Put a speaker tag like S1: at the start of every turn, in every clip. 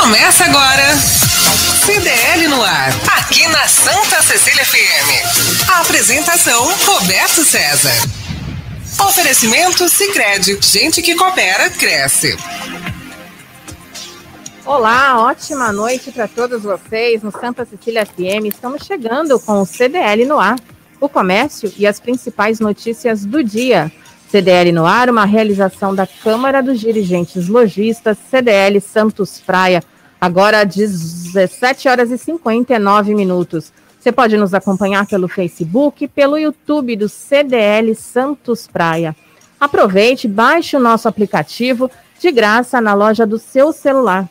S1: Começa agora. CDL no ar, aqui na Santa Cecília FM. A apresentação Roberto César. Oferecimento Sicredi, gente que coopera cresce.
S2: Olá, ótima noite para todos vocês no Santa Cecília FM. Estamos chegando com o CDL no ar, o comércio e as principais notícias do dia. CDL no ar, uma realização da Câmara dos Dirigentes Logistas, CDL Santos Praia, agora às 17 horas e 59 minutos. Você pode nos acompanhar pelo Facebook, pelo YouTube do CDL Santos Praia. Aproveite, baixe o nosso aplicativo de graça na loja do seu celular.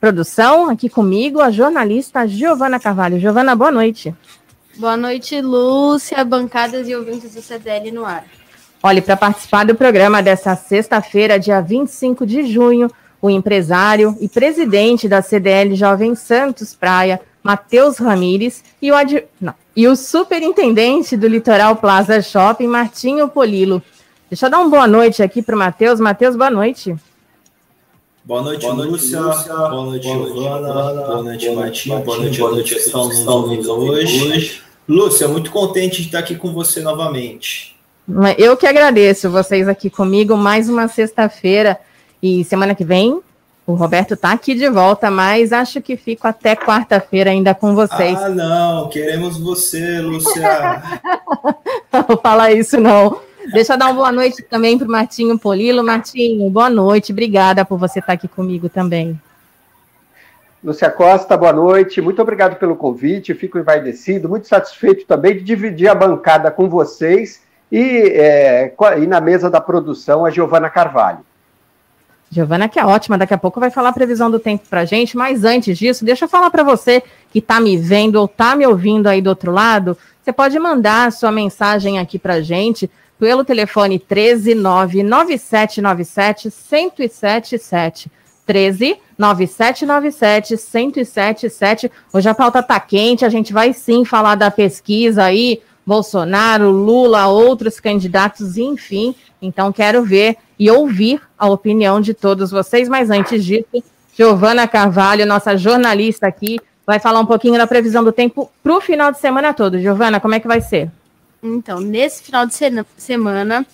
S2: Produção, aqui comigo, a jornalista Giovana Carvalho. Giovana, boa noite.
S3: Boa noite, Lúcia, bancadas e ouvintes do CDL no ar.
S2: Olhe, para participar do programa dessa sexta-feira, dia 25 de junho, o empresário e presidente da CDL Jovem Santos Praia, Matheus Ramires, e o, ad... Não, e o superintendente do Litoral Plaza Shopping, Martinho Polilo. Deixa eu dar uma boa noite aqui para o Matheus. Matheus, boa noite.
S4: Boa noite, boa noite Lúcia. Lúcia. Boa noite, Giovana. Boa noite, Martinho. Boa noite, boa noite, que estão nos ouvindo hoje. Lúcia, muito contente de estar aqui com você novamente.
S2: Eu que agradeço vocês aqui comigo mais uma sexta-feira e semana que vem o Roberto tá aqui de volta, mas acho que fico até quarta-feira ainda com vocês.
S4: Ah, não, queremos você, Lúcia.
S2: não vou falar isso não. Deixa eu dar uma boa noite também para o Martinho Polilo. Martinho, boa noite, obrigada por você estar aqui comigo também.
S5: Lúcia Costa, boa noite. Muito obrigado pelo convite. Fico envaidecido, muito satisfeito também de dividir a bancada com vocês e, é, e na mesa da produção a Giovana Carvalho.
S2: Giovana, que é ótima, daqui a pouco vai falar a previsão do tempo para gente, mas antes disso, deixa eu falar para você que está me vendo ou está me ouvindo aí do outro lado, você pode mandar sua mensagem aqui para gente pelo telefone 1399797 1077 13 9797 1077. Hoje a pauta tá quente, a gente vai sim falar da pesquisa aí Bolsonaro, Lula, outros candidatos, enfim. Então, quero ver e ouvir a opinião de todos vocês. Mas antes disso, Giovana Carvalho, nossa jornalista aqui, vai falar um pouquinho da previsão do tempo para o final de semana todo. Giovana, como é que vai ser?
S3: Então, nesse final de semana,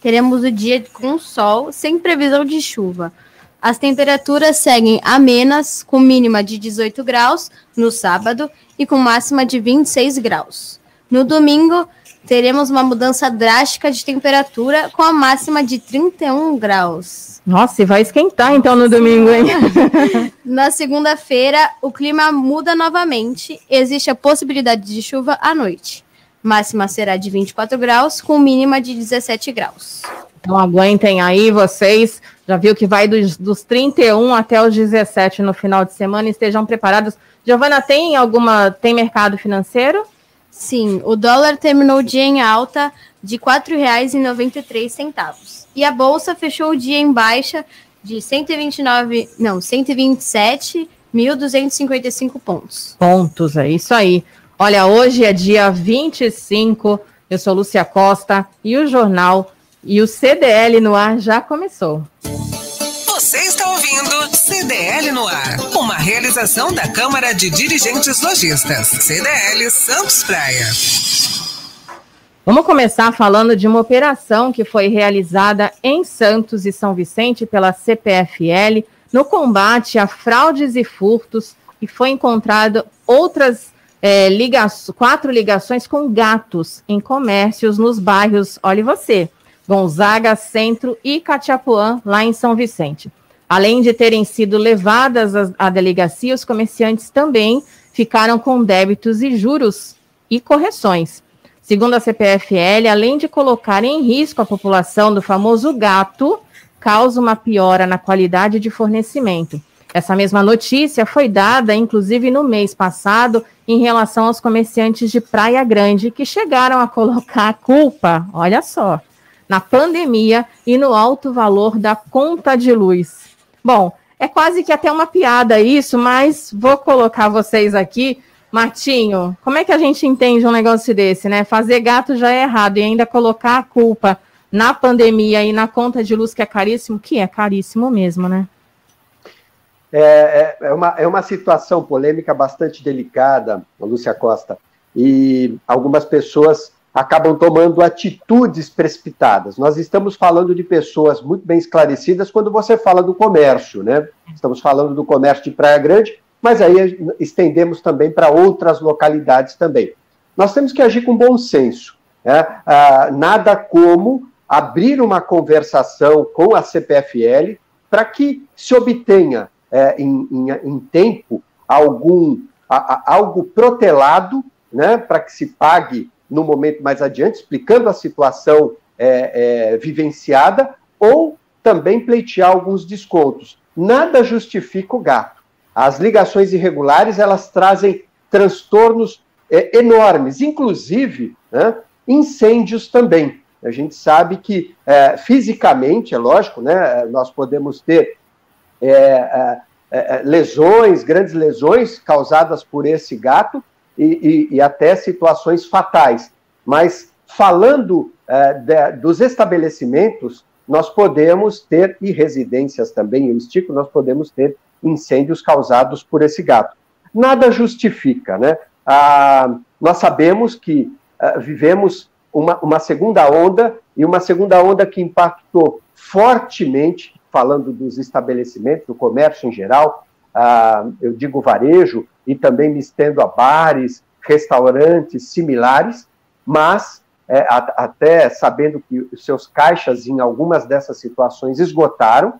S3: teremos o dia com sol, sem previsão de chuva. As temperaturas seguem amenas, com mínima de 18 graus no sábado e com máxima de 26 graus. No domingo, teremos uma mudança drástica de temperatura com a máxima de 31 graus.
S2: Nossa, e vai esquentar então no domingo, hein?
S3: Na segunda-feira, o clima muda novamente. Existe a possibilidade de chuva à noite. Máxima será de 24 graus, com mínima de 17 graus.
S2: Então aguentem aí vocês. Já viu que vai dos, dos 31 até os 17 no final de semana. Estejam preparados. Giovana, tem alguma. Tem mercado financeiro?
S3: Sim, o dólar terminou o dia em alta de R$ 4,93. E a bolsa fechou o dia em baixa de 129, não, 127.255 pontos.
S2: Pontos, é isso aí. Olha, hoje é dia 25. Eu sou Lúcia Costa e o jornal e o CDL no ar já começou.
S1: Você está ouvindo CDL no ar, uma realização da Câmara de Dirigentes Lojistas, CDL Santos Praia.
S2: Vamos começar falando de uma operação que foi realizada em Santos e São Vicente pela CPFL no combate a fraudes e furtos e foi encontrado outras é, quatro ligações com gatos em comércios nos bairros, olhe você, Gonzaga, Centro e Catiapuã, lá em São Vicente. Além de terem sido levadas à delegacia, os comerciantes também ficaram com débitos e juros e correções. Segundo a CPFL, além de colocar em risco a população do famoso gato, causa uma piora na qualidade de fornecimento. Essa mesma notícia foi dada, inclusive, no mês passado, em relação aos comerciantes de Praia Grande, que chegaram a colocar a culpa, olha só, na pandemia e no alto valor da conta de luz. Bom, é quase que até uma piada isso, mas vou colocar vocês aqui. Martinho, como é que a gente entende um negócio desse, né? Fazer gato já é errado e ainda colocar a culpa na pandemia e na conta de luz que é caríssimo, que é caríssimo mesmo, né?
S5: é, é, é, uma, é uma situação polêmica bastante delicada, Lúcia Costa, e algumas pessoas acabam tomando atitudes precipitadas. Nós estamos falando de pessoas muito bem esclarecidas quando você fala do comércio, né? Estamos falando do comércio de Praia Grande, mas aí estendemos também para outras localidades também. Nós temos que agir com bom senso. Né? Ah, nada como abrir uma conversação com a CPFL para que se obtenha é, em, em, em, tempo algum a, a, algo protelado, né, para que se pague no momento mais adiante, explicando a situação é, é, vivenciada, ou também pleitear alguns descontos. Nada justifica o gato. As ligações irregulares elas trazem transtornos é, enormes, inclusive né, incêndios também. A gente sabe que é, fisicamente, é lógico, né, nós podemos ter é, é, é, lesões, grandes lesões causadas por esse gato e, e, e até situações fatais. Mas falando é, de, dos estabelecimentos, nós podemos ter, e residências também, eu estico, nós podemos ter incêndios causados por esse gato. Nada justifica, né? Ah, nós sabemos que ah, vivemos uma, uma segunda onda, e uma segunda onda que impactou fortemente, falando dos estabelecimentos, do comércio em geral, ah, eu digo varejo, e também me estendo a bares, restaurantes similares, mas é, a, até sabendo que os seus caixas em algumas dessas situações esgotaram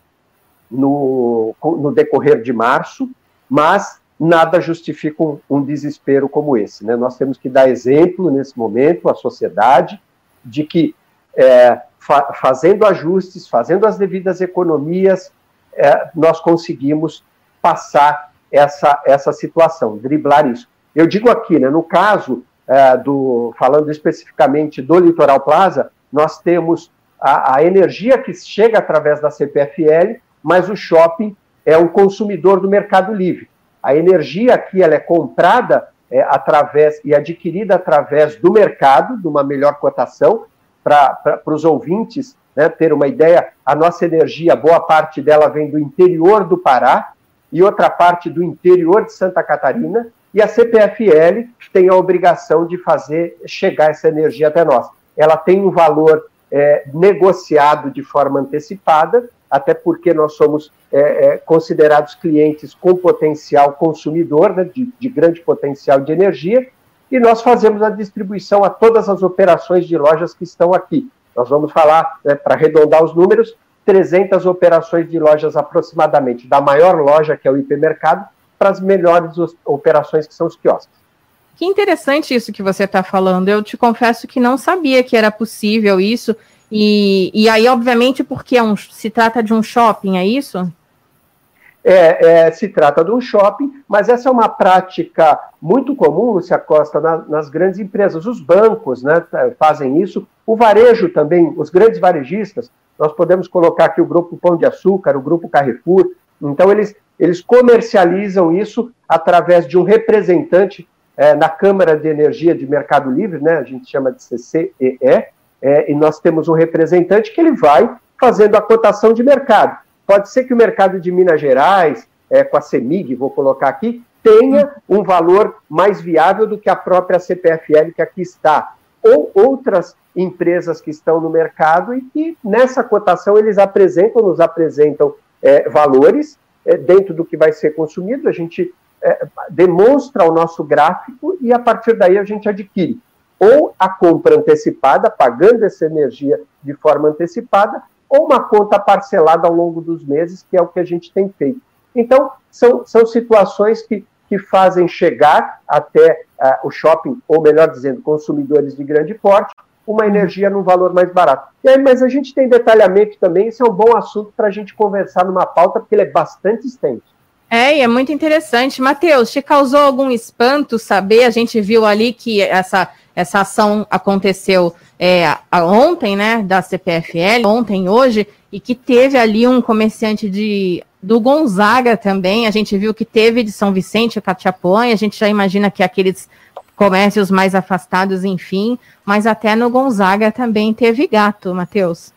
S5: no, no decorrer de março, mas nada justifica um, um, desespero como esse. Né? Nós temos que dar exemplo nesse momento à sociedade de que é, fa fazendo ajustes, fazendo as devidas economias, é, nós conseguimos passar essa, essa situação, driblar isso. Eu digo aqui, né, no caso é, do, falando especificamente do Litoral Plaza, nós temos a, a energia que chega através da CPFL, mas o shopping é um consumidor do Mercado Livre. A energia aqui ela é comprada é, através e adquirida através do mercado, de uma melhor cotação, para os ouvintes né, ter uma ideia, a nossa energia, boa parte dela vem do interior do Pará e outra parte do interior de Santa Catarina, e a CPFL tem a obrigação de fazer chegar essa energia até nós. Ela tem um valor é, negociado de forma antecipada, até porque nós somos é, é, considerados clientes com potencial consumidor, né, de, de, grande potencial de energia, e nós fazemos a distribuição a todas as operações de lojas que estão aqui. Nós vamos falar, né, para arredondar os números, 300 operações de lojas aproximadamente, da maior loja, que é o hipermercado, para as melhores operações, que são os quiosques.
S2: Que interessante isso que você está falando. Eu te confesso que não sabia que era possível isso. E, e aí, obviamente, porque é um, se trata de um shopping, é isso?
S5: É, é, se trata de um shopping, mas essa é uma prática muito comum, Lúcia Costa, na, nas grandes empresas. Os bancos né, fazem isso, o varejo também, os grandes varejistas, nós podemos colocar aqui o Grupo Pão de Açúcar, o Grupo Carrefour, então eles, eles comercializam isso através de um representante é, na Câmara de Energia de Mercado Livre, né, a gente chama de CCEE, é, e nós temos um representante que ele vai fazendo a cotação de mercado. Pode ser que o mercado de Minas Gerais, é, com a CEMIG, vou colocar aqui, tenha um valor mais viável do que a própria CPFL que aqui está, ou outras empresas que estão no mercado e que nessa cotação eles apresentam, nos apresentam é, valores é, dentro do que vai ser consumido, a gente é, demonstra o nosso gráfico e a partir daí a gente adquire ou a compra antecipada, pagando essa energia de forma antecipada, ou uma conta parcelada ao longo dos meses, que é o que a gente tem feito. Então, são, são situações que, que fazem chegar até uh, o shopping, ou melhor dizendo, consumidores de grande porte, uma energia num valor mais barato. E aí, mas a gente tem detalhamento também, esse é um bom assunto para a gente conversar numa pauta, porque ele é bastante extenso.
S2: É, e é muito interessante. Matheus, te causou algum espanto saber? A gente viu ali que essa essa ação aconteceu é, ontem, né, da CPFL, ontem, hoje, e que teve ali um comerciante de do Gonzaga também. A gente viu que teve de São Vicente, o Catiapuã, a gente já imagina que aqueles comércios mais afastados, enfim, mas até no Gonzaga também teve gato, Matheus.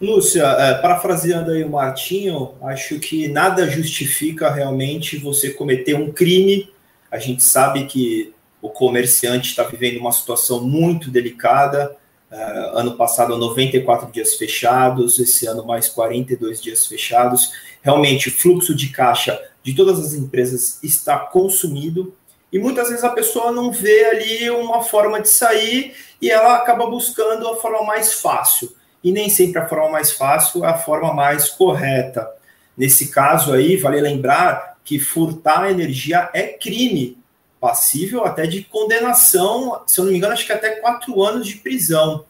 S4: Lúcia, é, parafraseando aí o Martinho, acho que nada justifica realmente você cometer um crime. A gente sabe que o comerciante está vivendo uma situação muito delicada. Uh, ano passado, 94 dias fechados, esse ano, mais 42 dias fechados. Realmente, o fluxo de caixa de todas as empresas está consumido e muitas vezes a pessoa não vê ali uma forma de sair e ela acaba buscando a forma mais fácil e nem sempre a forma mais fácil é a forma mais correta. Nesse caso aí, vale lembrar que furtar energia é crime, passível até de condenação, se eu não me engano, acho que até quatro anos de prisão.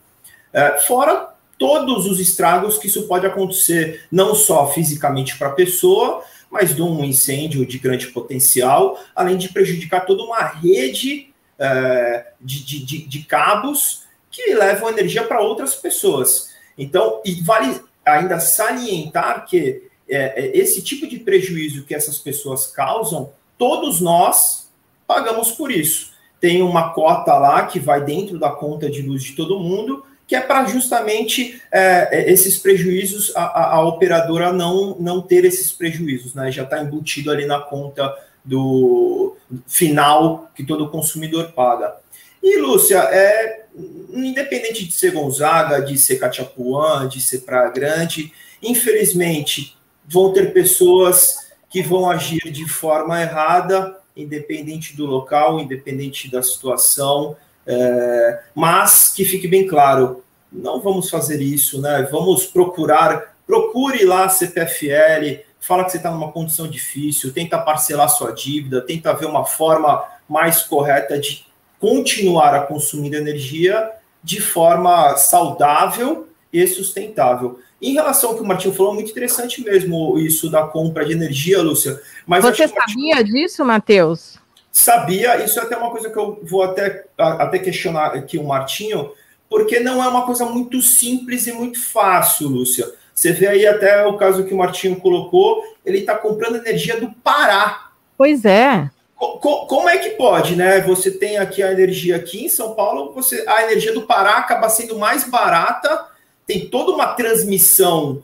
S4: É, fora todos os estragos que isso pode acontecer, não só fisicamente para a pessoa, mas de um incêndio de grande potencial, além de prejudicar toda uma rede é, de, de, de cabos que levam energia para outras pessoas. Então, e vale ainda salientar que é, esse tipo de prejuízo que essas pessoas causam, todos nós pagamos por isso. Tem uma cota lá que vai dentro da conta de luz de todo mundo, que é para justamente é, é, esses prejuízos, a, a, a, operadora não, não ter esses prejuízos, né? Já está embutido ali na conta do final que todo consumidor paga. E, Lúcia, é, independente de ser Gonzaga, de ser Cachapuã, de ser Praia Grande, infelizmente vão ter pessoas que vão agir de forma errada, independente do local, independente da situação, é, mas que fique bem claro, não vamos fazer isso, né? Vamos procurar, procure lá a CPFL, fala que você está numa condição difícil, tenta parcelar sua dívida, tenta ver uma forma mais correta de continuar a consumir energia de forma saudável e sustentável. Em relação ao que o Martinho falou, muito interessante mesmo isso da compra de energia, Lúcia.
S2: Mas Você sabia Martinho... disso, Matheus?
S4: Sabia, isso é até uma coisa que eu vou até, até questionar aqui o Martinho, porque não é uma coisa muito simples e muito fácil, Lúcia. Você vê aí até o caso que o Martinho colocou, ele está comprando energia do Pará.
S2: Pois é.
S4: Como é que pode, né? Você tem aqui a energia aqui em São Paulo, você a energia do Pará acaba sendo mais barata, tem toda uma transmissão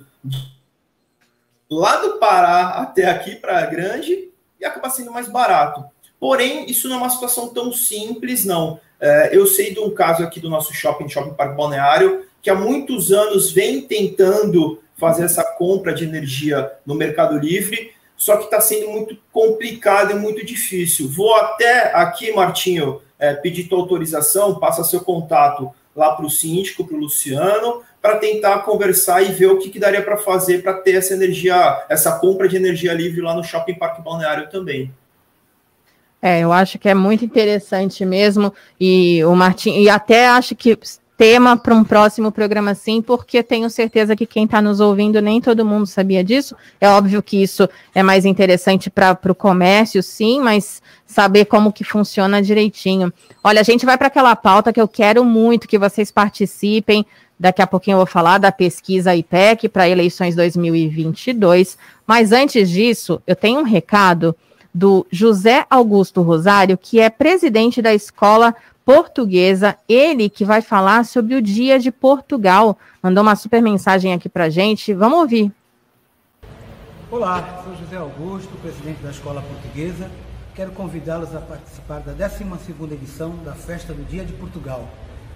S4: lá do Pará até aqui para Grande e acaba sendo mais barato. Porém, isso não é uma situação tão simples, não. É, eu sei de um caso aqui do nosso shopping, Shopping Parque Balneário, que há muitos anos vem tentando fazer essa compra de energia no Mercado Livre só que está sendo muito complicado e muito difícil. Vou até aqui, Martinho, é, pedir tua autorização, passa seu contato lá para o síndico, para o Luciano, para tentar conversar e ver o que, que daria para fazer para ter essa energia, essa compra de energia livre lá no Shopping Parque Balneário também.
S2: É, eu acho que é muito interessante mesmo, e o Martim, e até acho que tema para um próximo programa sim, porque tenho certeza que quem está nos ouvindo, nem todo mundo sabia disso. É óbvio que isso é mais interessante para o comércio, sim, mas saber como que funciona direitinho. Olha, a gente vai para aquela pauta que eu quero muito que vocês participem. Daqui a pouquinho eu vou falar da pesquisa IPEC para eleições 2022. Mas antes disso, eu tenho um recado do José Augusto Rosário, que é presidente da Escola portuguesa, ele que vai falar sobre o Dia de Portugal. Mandou uma super mensagem aqui para gente. Vamos ouvir.
S6: Olá, sou José Augusto, presidente da Escola Portuguesa. Quero convidá-los a participar da 12ª edição da Festa do Dia de Portugal,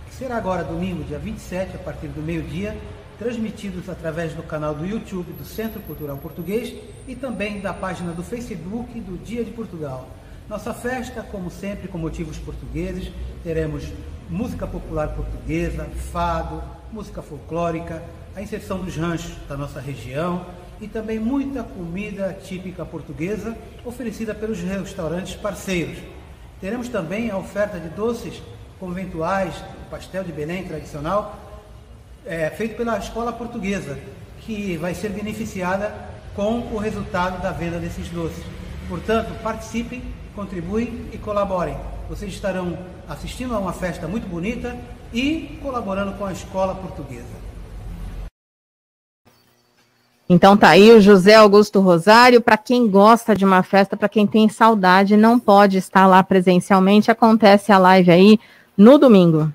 S6: que será agora domingo, dia 27, a partir do meio-dia, transmitidos através do canal do YouTube do Centro Cultural Português e também da página do Facebook do Dia de Portugal. Nossa festa, como sempre, com motivos portugueses, teremos música popular portuguesa, fado, música folclórica, a inserção dos ranchos da nossa região e também muita comida típica portuguesa oferecida pelos restaurantes parceiros. Teremos também a oferta de doces conventuais, pastel de Belém tradicional, é, feito pela escola portuguesa, que vai ser beneficiada com o resultado da venda desses doces. Portanto, participem contribuem e colaborem. Vocês estarão assistindo a uma festa muito bonita e colaborando com a escola portuguesa.
S2: Então tá aí o José Augusto Rosário. Para quem gosta de uma festa, para quem tem saudade, não pode estar lá presencialmente. Acontece a live aí no domingo.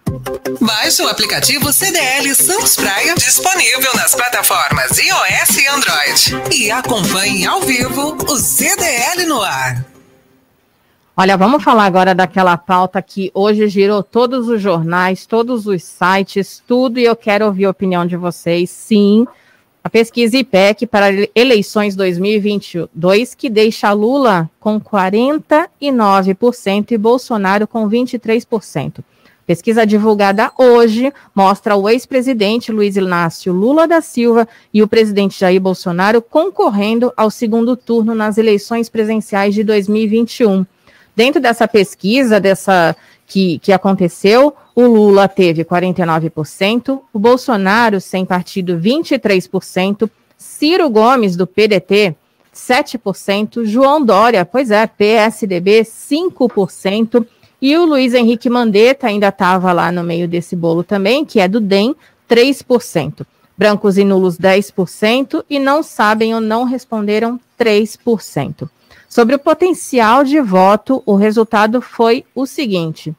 S1: Baixe o aplicativo CDL Santos Praia, disponível nas plataformas iOS e Android. E acompanhe ao vivo o CDL no ar.
S2: Olha, vamos falar agora daquela pauta que hoje girou todos os jornais, todos os sites, tudo, e eu quero ouvir a opinião de vocês. Sim, a pesquisa IPEC para eleições 2022, que deixa Lula com 49% e Bolsonaro com 23%. Pesquisa divulgada hoje mostra o ex-presidente Luiz Inácio Lula da Silva e o presidente Jair Bolsonaro concorrendo ao segundo turno nas eleições presenciais de 2021. Dentro dessa pesquisa, dessa que, que aconteceu, o Lula teve 49%, o Bolsonaro, sem partido, 23%, Ciro Gomes, do PDT, 7%, João Dória, pois é, PSDB, 5%, e o Luiz Henrique Mandetta ainda estava lá no meio desse bolo também, que é do DEM, 3%. Brancos e nulos, 10%, e não sabem ou não responderam, 3%. Sobre o potencial de voto, o resultado foi o seguinte: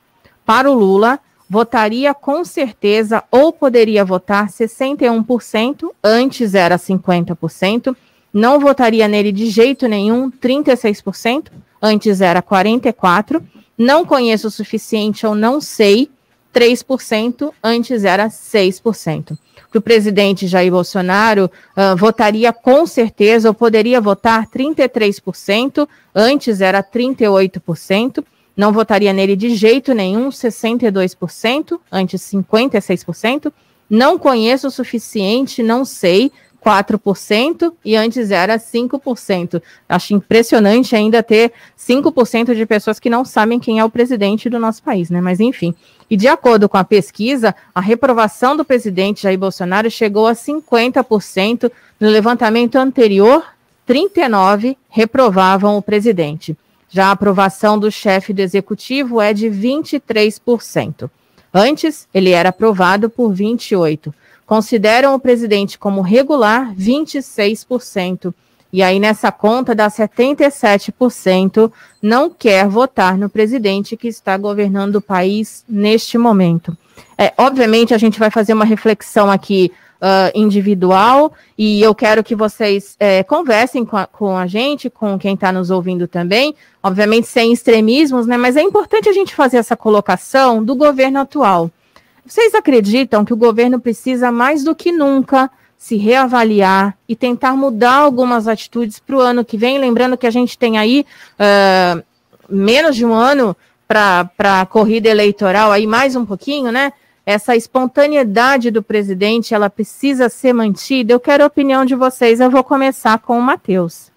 S2: para o Lula, votaria com certeza ou poderia votar 61%, antes era 50%, não votaria nele de jeito nenhum, 36%, antes era 44%, não conheço o suficiente ou não sei, 3%, antes era 6% que o presidente Jair Bolsonaro uh, votaria com certeza, ou poderia votar 33%, antes era 38%, não votaria nele de jeito nenhum, 62%, antes 56%, não conheço o suficiente, não sei, 4% e antes era 5%. Acho impressionante ainda ter 5% de pessoas que não sabem quem é o presidente do nosso país, né? Mas enfim. E de acordo com a pesquisa, a reprovação do presidente Jair Bolsonaro chegou a 50%. No levantamento anterior, 39 reprovavam o presidente. Já a aprovação do chefe do executivo é de 23%. Antes, ele era aprovado por 28%. Consideram o presidente como regular 26%. E aí, nessa conta, dá 77% não quer votar no presidente que está governando o país neste momento. É, obviamente, a gente vai fazer uma reflexão aqui uh, individual e eu quero que vocês é, conversem com a, com a, gente, com quem está nos ouvindo também, obviamente sem extremismos, né? Mas é importante a gente fazer essa colocação do governo atual. Vocês acreditam que o governo precisa mais do que nunca se reavaliar e tentar mudar algumas atitudes para o ano que vem? Lembrando que a gente tem aí uh, menos de um ano para a corrida eleitoral, aí mais um pouquinho, né? Essa espontaneidade do presidente, ela precisa ser mantida. Eu quero a opinião de vocês. Eu vou começar com o Matheus.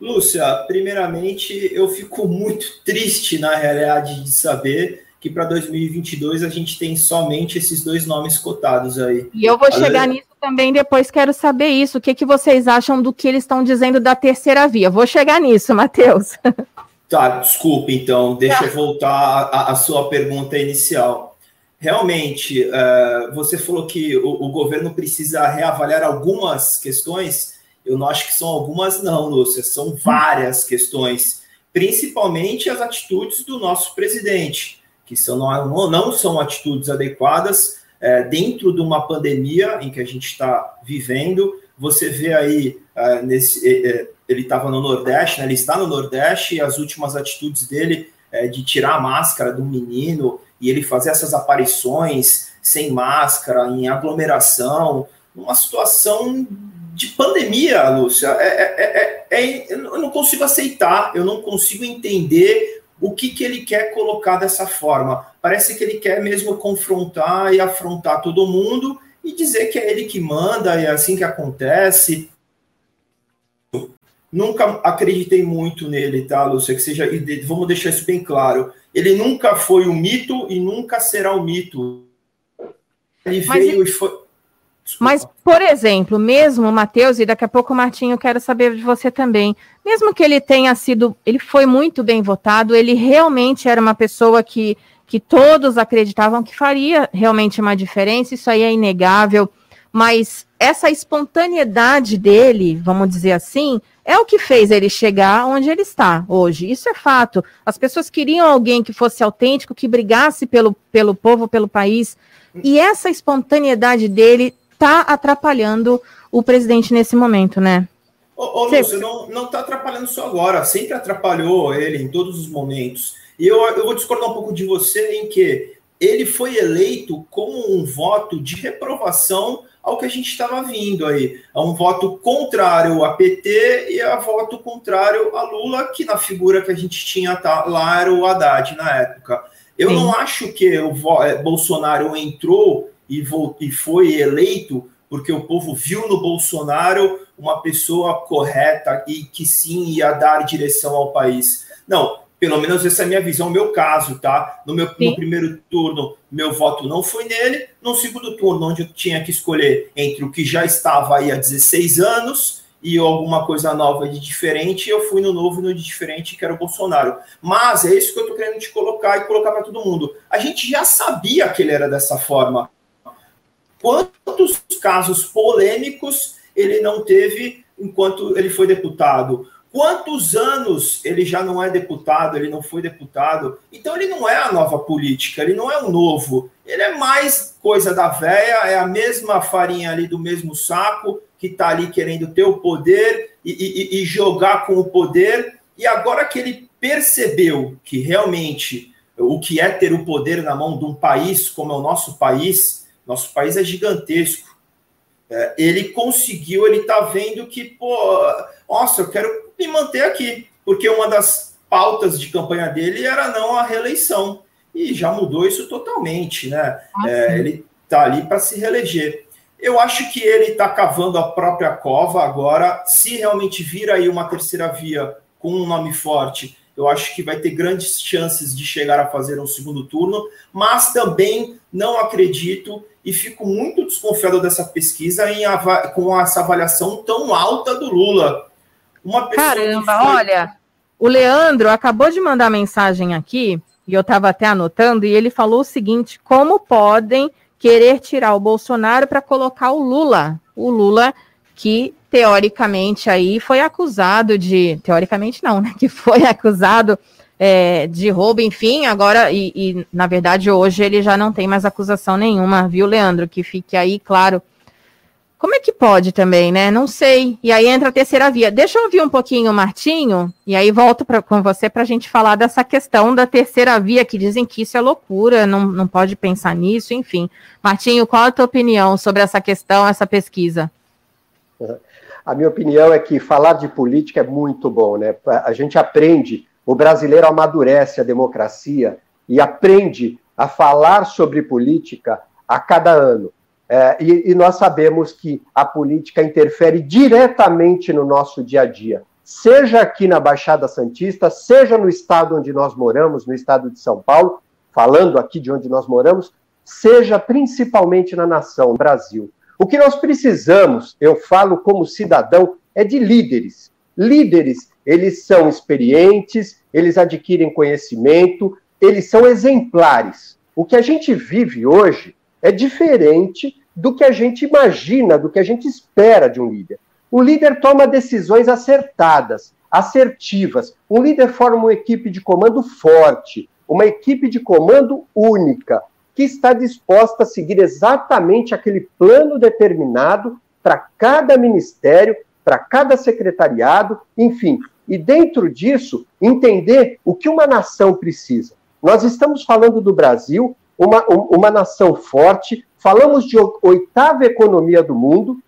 S4: Lúcia, primeiramente, eu fico muito triste, na realidade, de saber que para 2022 a gente tem somente esses dois nomes cotados aí.
S2: E eu vou chegar nisso também depois, quero saber isso. O que, que vocês acham do que eles estão dizendo da terceira via? Vou chegar nisso, Matheus.
S4: Tá, desculpe, então, deixa tá. eu voltar à sua pergunta inicial. Realmente, uh, você falou que o, o, governo precisa reavaliar algumas questões. Eu não acho que são algumas, não, Lúcia, são várias questões, principalmente as atitudes do nosso presidente que são, não, não são atitudes adequadas é, dentro de uma pandemia em que a gente está vivendo. Você vê aí, é, nesse, é, é ele estava no Nordeste, né, ele está no Nordeste, e as últimas atitudes dele é, de tirar a máscara do menino e ele fazer essas aparições sem máscara, em aglomeração, numa situação de pandemia, Lúcia. É, é, é, eu não consigo aceitar, eu não consigo entender o que, que ele quer colocar dessa forma. Parece que ele quer mesmo confrontar e afrontar todo mundo e dizer que é ele que manda e é assim que acontece. Nunca acreditei muito nele, tá, Lúcia? Que seja, vamos deixar isso bem claro. Ele nunca foi um mito e nunca será um mito. Ele Mas veio e foi.
S2: Mas, por exemplo, mesmo o Matheus, e daqui a pouco, Martinho, eu quero saber de você também. Mesmo que ele tenha sido, ele foi muito bem votado, ele realmente era uma pessoa que, que todos acreditavam que faria realmente uma diferença, isso aí é inegável. mas essa espontaneidade dele, vamos dizer assim, é o que fez ele chegar onde ele está hoje. Isso é fato. As pessoas queriam alguém que fosse autêntico, que brigasse pelo, pelo povo, pelo país. E essa espontaneidade dele está atrapalhando o presidente nesse momento, né?
S4: Ô, ô Lúcio, não, não tá atrapalhando só agora, sempre atrapalhou ele em todos os momentos. E eu, eu vou discordar um pouco de você em que ele foi eleito com um voto de reprovação ao que a gente estava vindo aí. A um voto contrário a PT e a voto contrário a Lula, que na figura que a gente tinha tá, lá era o Haddad na época. Eu Sim. não acho que o é, Bolsonaro entrou e, e foi eleito porque o povo viu no Bolsonaro uma pessoa correta e que sim ia dar direção ao país. Não, pelo menos essa é a minha visão, meu caso, tá? No meu no primeiro turno, meu voto não foi nele. No segundo turno, onde eu tinha que escolher entre o que já estava aí há 16 anos e alguma coisa nova de diferente, eu fui no novo e no de diferente, que era o Bolsonaro. Mas é isso que eu tô querendo te colocar e colocar para todo mundo. A gente já sabia que ele era dessa forma. Quantos casos polêmicos ele não teve enquanto ele foi deputado? Quantos anos ele já não é deputado, ele não foi deputado? Então ele não é a nova política, ele não é o novo, ele é mais coisa da véia, é a mesma farinha ali do mesmo saco, que está ali querendo ter o poder e, e, e jogar com o poder. E agora que ele percebeu que realmente o que é ter o poder na mão de um país como é o nosso país, nosso país é gigantesco. É, ele conseguiu, ele está vendo que, pô, nossa, eu quero me manter aqui, porque uma das pautas de campanha dele era não a reeleição, e já mudou isso totalmente, né? Ah, é, ele está ali para se reeleger. Eu acho que ele está cavando a própria cova agora. Se realmente vir aí uma terceira via com um nome forte, eu acho que vai ter grandes chances de chegar a fazer um segundo turno, mas também não acredito e fico muito desconfiado dessa pesquisa em, com essa avaliação tão alta do Lula.
S2: Uma Caramba, foi... olha, o Leandro acabou de mandar mensagem aqui, e eu estava até anotando, e ele falou o seguinte: como podem querer tirar o Bolsonaro para colocar o Lula? O Lula que teoricamente aí foi acusado de, teoricamente não, né? Que foi acusado é, de roubo, enfim, agora, e, e, na verdade hoje ele já não tem mais acusação nenhuma, viu, Leandro? Que fique aí claro como é que pode também, né? Não sei. E aí entra a terceira via. Deixa eu ouvir um pouquinho Martinho, e aí volto pra, com você para a gente falar dessa questão da terceira via, que dizem que isso é loucura, não, não pode pensar nisso, enfim. Martinho, qual a tua opinião sobre essa questão, essa pesquisa?
S5: A minha opinião é que falar de política é muito bom, né? A gente aprende, o brasileiro amadurece a democracia e aprende a falar sobre política a cada ano. É, e, e nós sabemos que a política interfere diretamente no nosso dia a dia, seja aqui na Baixada Santista, seja no estado onde nós moramos, no estado de São Paulo, falando aqui de onde nós moramos, seja principalmente na nação, Brasil. O que nós precisamos, eu falo como cidadão, é de líderes. Líderes, eles são experientes, eles adquirem conhecimento, eles são exemplares. O que a gente vive hoje é diferente do que a gente imagina, do que a gente espera de um líder. O líder toma decisões acertadas, assertivas. Um líder forma uma equipe de comando forte, uma equipe de comando única, que está disposta a seguir exatamente aquele plano determinado para cada ministério, para cada secretariado, enfim. E dentro disso, entender o que uma nação precisa. Nós estamos falando do Brasil, uma, uma nação forte, falamos de oitava economia do mundo,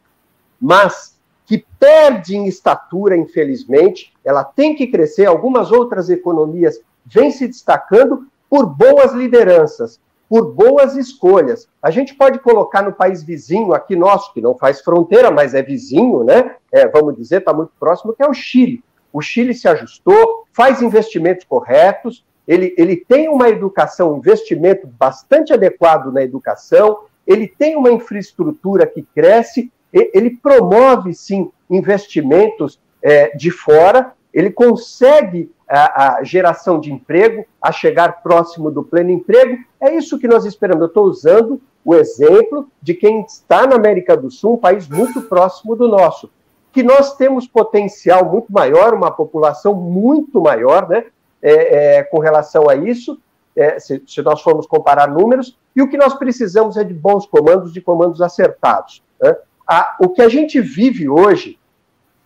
S5: mas que perde em estatura, infelizmente, ela tem que crescer. Algumas outras economias vêm se destacando por boas lideranças, por boas escolhas. A gente pode colocar no país vizinho, aqui nosso, que não faz fronteira, mas é vizinho, né? É, vamos dizer, está muito próximo, que é o Chile. O Chile se ajustou, faz investimentos corretos, ele, ele tem uma educação, um investimento bastante adequado na educação, ele tem uma infraestrutura que cresce, ele promove, sim, investimentos é, de fora, ele consegue a, geração de emprego, a chegar próximo do pleno emprego. É isso que nós esperamos. Eu estou usando o exemplo de quem está na América do Sul, um país muito próximo do nosso, que nós temos potencial muito maior, uma população muito maior, né, é, é, com relação a isso, é, se, se, nós formos comparar números, e o que nós precisamos é de bons comandos, de comandos acertados. Né? A, o que a gente vive hoje,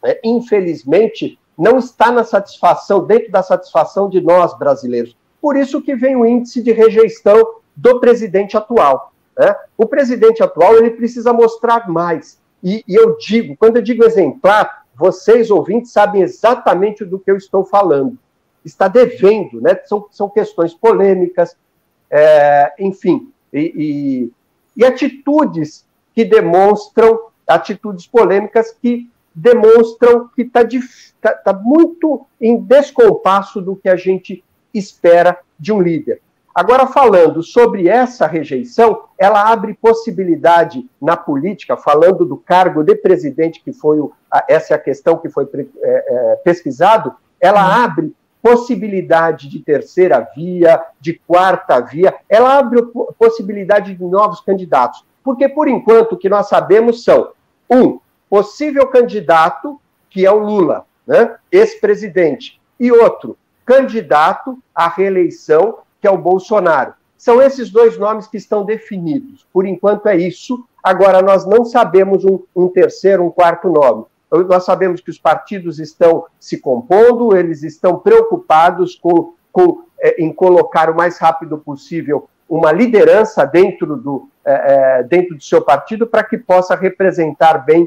S5: né, infelizmente, não está na satisfação, dentro da satisfação de nós brasileiros. Por isso que vem o índice de rejeição do presidente atual. Né? O presidente atual ele precisa mostrar mais. E, e eu digo, quando eu digo exemplar, vocês ouvintes sabem exatamente do que eu estou falando. Está devendo, né? São, são questões polêmicas, é, enfim, e, e, e atitudes que demonstram, atitudes polêmicas que demonstram que está tá, tá muito em descompasso do que a gente espera de um líder. Agora, falando sobre essa rejeição, ela abre possibilidade na política, falando do cargo de presidente, que foi o, essa é a questão que foi é, é, pesquisado, ela uhum. abre possibilidade de terceira via, de quarta via, ela abre possibilidade de novos candidatos. Porque, por enquanto, o que nós sabemos são, um, possível candidato, que é o Lula, né, ex-presidente, e outro, candidato à reeleição, que é o Bolsonaro. São esses dois nomes que estão definidos. Por enquanto é isso. Agora, nós não sabemos um, um terceiro, um quarto nome. Nós sabemos que os partidos estão se compondo, eles estão preocupados com, com é, em colocar o mais rápido possível uma liderança dentro do, é, é dentro do seu partido para que possa representar bem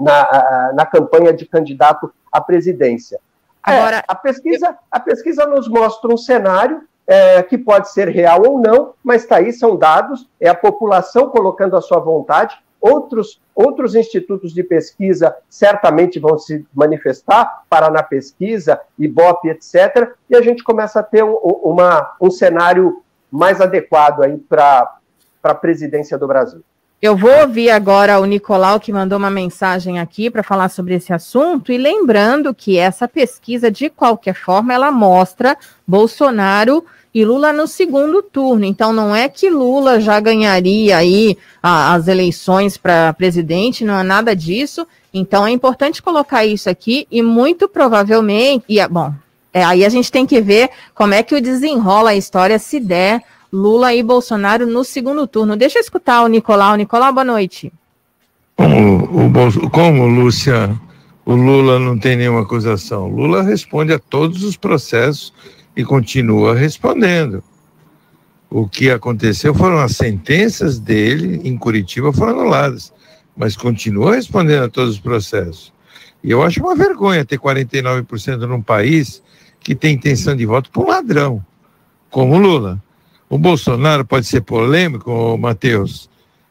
S5: na, na campanha de candidato à presidência. Agora, é, a, pesquisa, a pesquisa nos mostra um cenário é, que pode ser real ou não, mas está aí, são dados, é a população colocando a sua vontade. Outros, outros institutos de pesquisa certamente vão se manifestar, Paraná Pesquisa, Ibope, etc., e a gente começa a ter um, uma, um cenário mais adequado aí para a presidência do Brasil.
S2: Eu vou ouvir agora o Nicolau, que mandou uma mensagem aqui para falar sobre esse assunto, e lembrando que essa pesquisa, de qualquer forma, ela mostra Bolsonaro e Lula no segundo turno. Então não é que Lula já ganharia aí a, as eleições para presidente, não é nada disso. Então é importante colocar isso aqui e muito provavelmente, e bom, é, aí a gente tem que ver como é que o desenrola a história se der Lula e Bolsonaro no segundo turno. Deixa eu escutar o Nicolau. Nicolau, boa noite.
S7: Como, o, como Lúcia, o Lula não tem nenhuma acusação? Lula responde a todos os processos e continua respondendo. O que aconteceu foram as sentenças dele em Curitiba foram anuladas, mas continua respondendo a todos os processos. E eu acho uma vergonha ter 49% num país que tem intenção de voto para um ladrão, como Lula. O Bolsonaro pode ser polêmico, Matheus,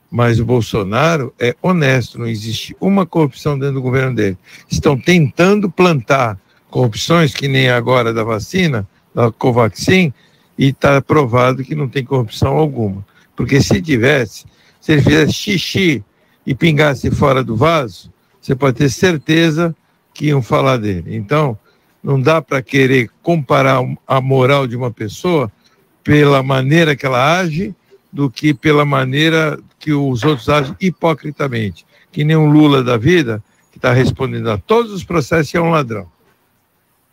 S7: mas o Bolsonaro é honesto, não existe uma corrupção dentro do governo dele. Estão tentando plantar corrupções, que nem agora da vacina, da Covaxin e está provado que não tem corrupção alguma. Porque se tivesse, se ele fizesse xixi e pingasse fora do vaso, você pode ter certeza que iam falar dele. Então, não dá para querer comparar a moral de uma pessoa pela maneira que ela age do que pela maneira que os outros agem hipocritamente. Que nem um Lula da vida, que está respondendo a todos os processos e é um ladrão.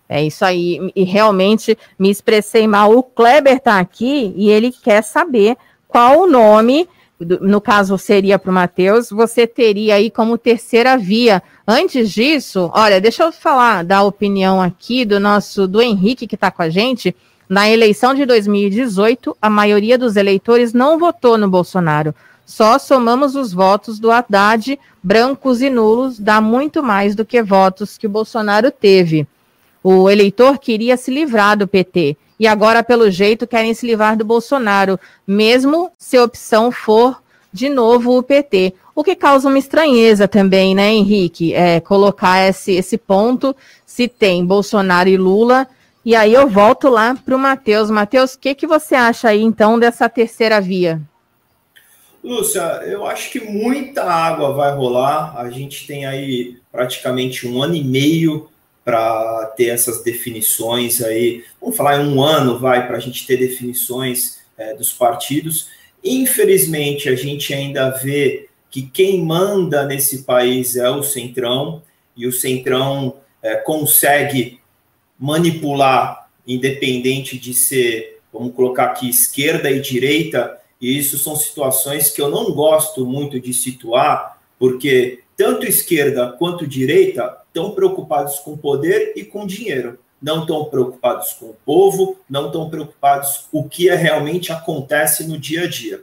S2: É isso aí. E realmente me expressei mal. O Kleber está aqui e ele quer saber qual o nome, no caso seria para o Matheus, você teria aí como terceira via. Antes disso, olha, deixa eu falar da opinião aqui do nosso, do Henrique que está com a gente. Na eleição de 2018, a maioria dos eleitores não votou no Bolsonaro. Só somamos os votos do Haddad, brancos e nulos, dá muito mais do que votos que o Bolsonaro teve. O eleitor queria se livrar do PT e agora, pelo jeito, querem se livrar do Bolsonaro, mesmo se a opção for de novo o PT. O que causa uma estranheza também, né, Henrique? É, colocar esse, esse ponto, se tem Bolsonaro e Lula. E aí eu volto lá para o Matheus. Matheus, o que, que você acha aí, então, dessa terceira via?
S4: Lúcia, eu acho que muita água vai rolar. A gente tem aí praticamente um ano e meio para ter essas definições aí. Vamos falar em um ano, vai, para a gente ter definições é, dos partidos. Infelizmente, a gente ainda vê que quem manda nesse país é o Centrão, e o Centrão é, consegue manipular, independente de ser, vamos colocar aqui, esquerda e direita, e isso são situações que eu não gosto muito de situar, porque tanto esquerda quanto direita estão preocupados com poder e com dinheiro não estão preocupados com o povo, não estão preocupados com o que é, realmente acontece no dia a dia.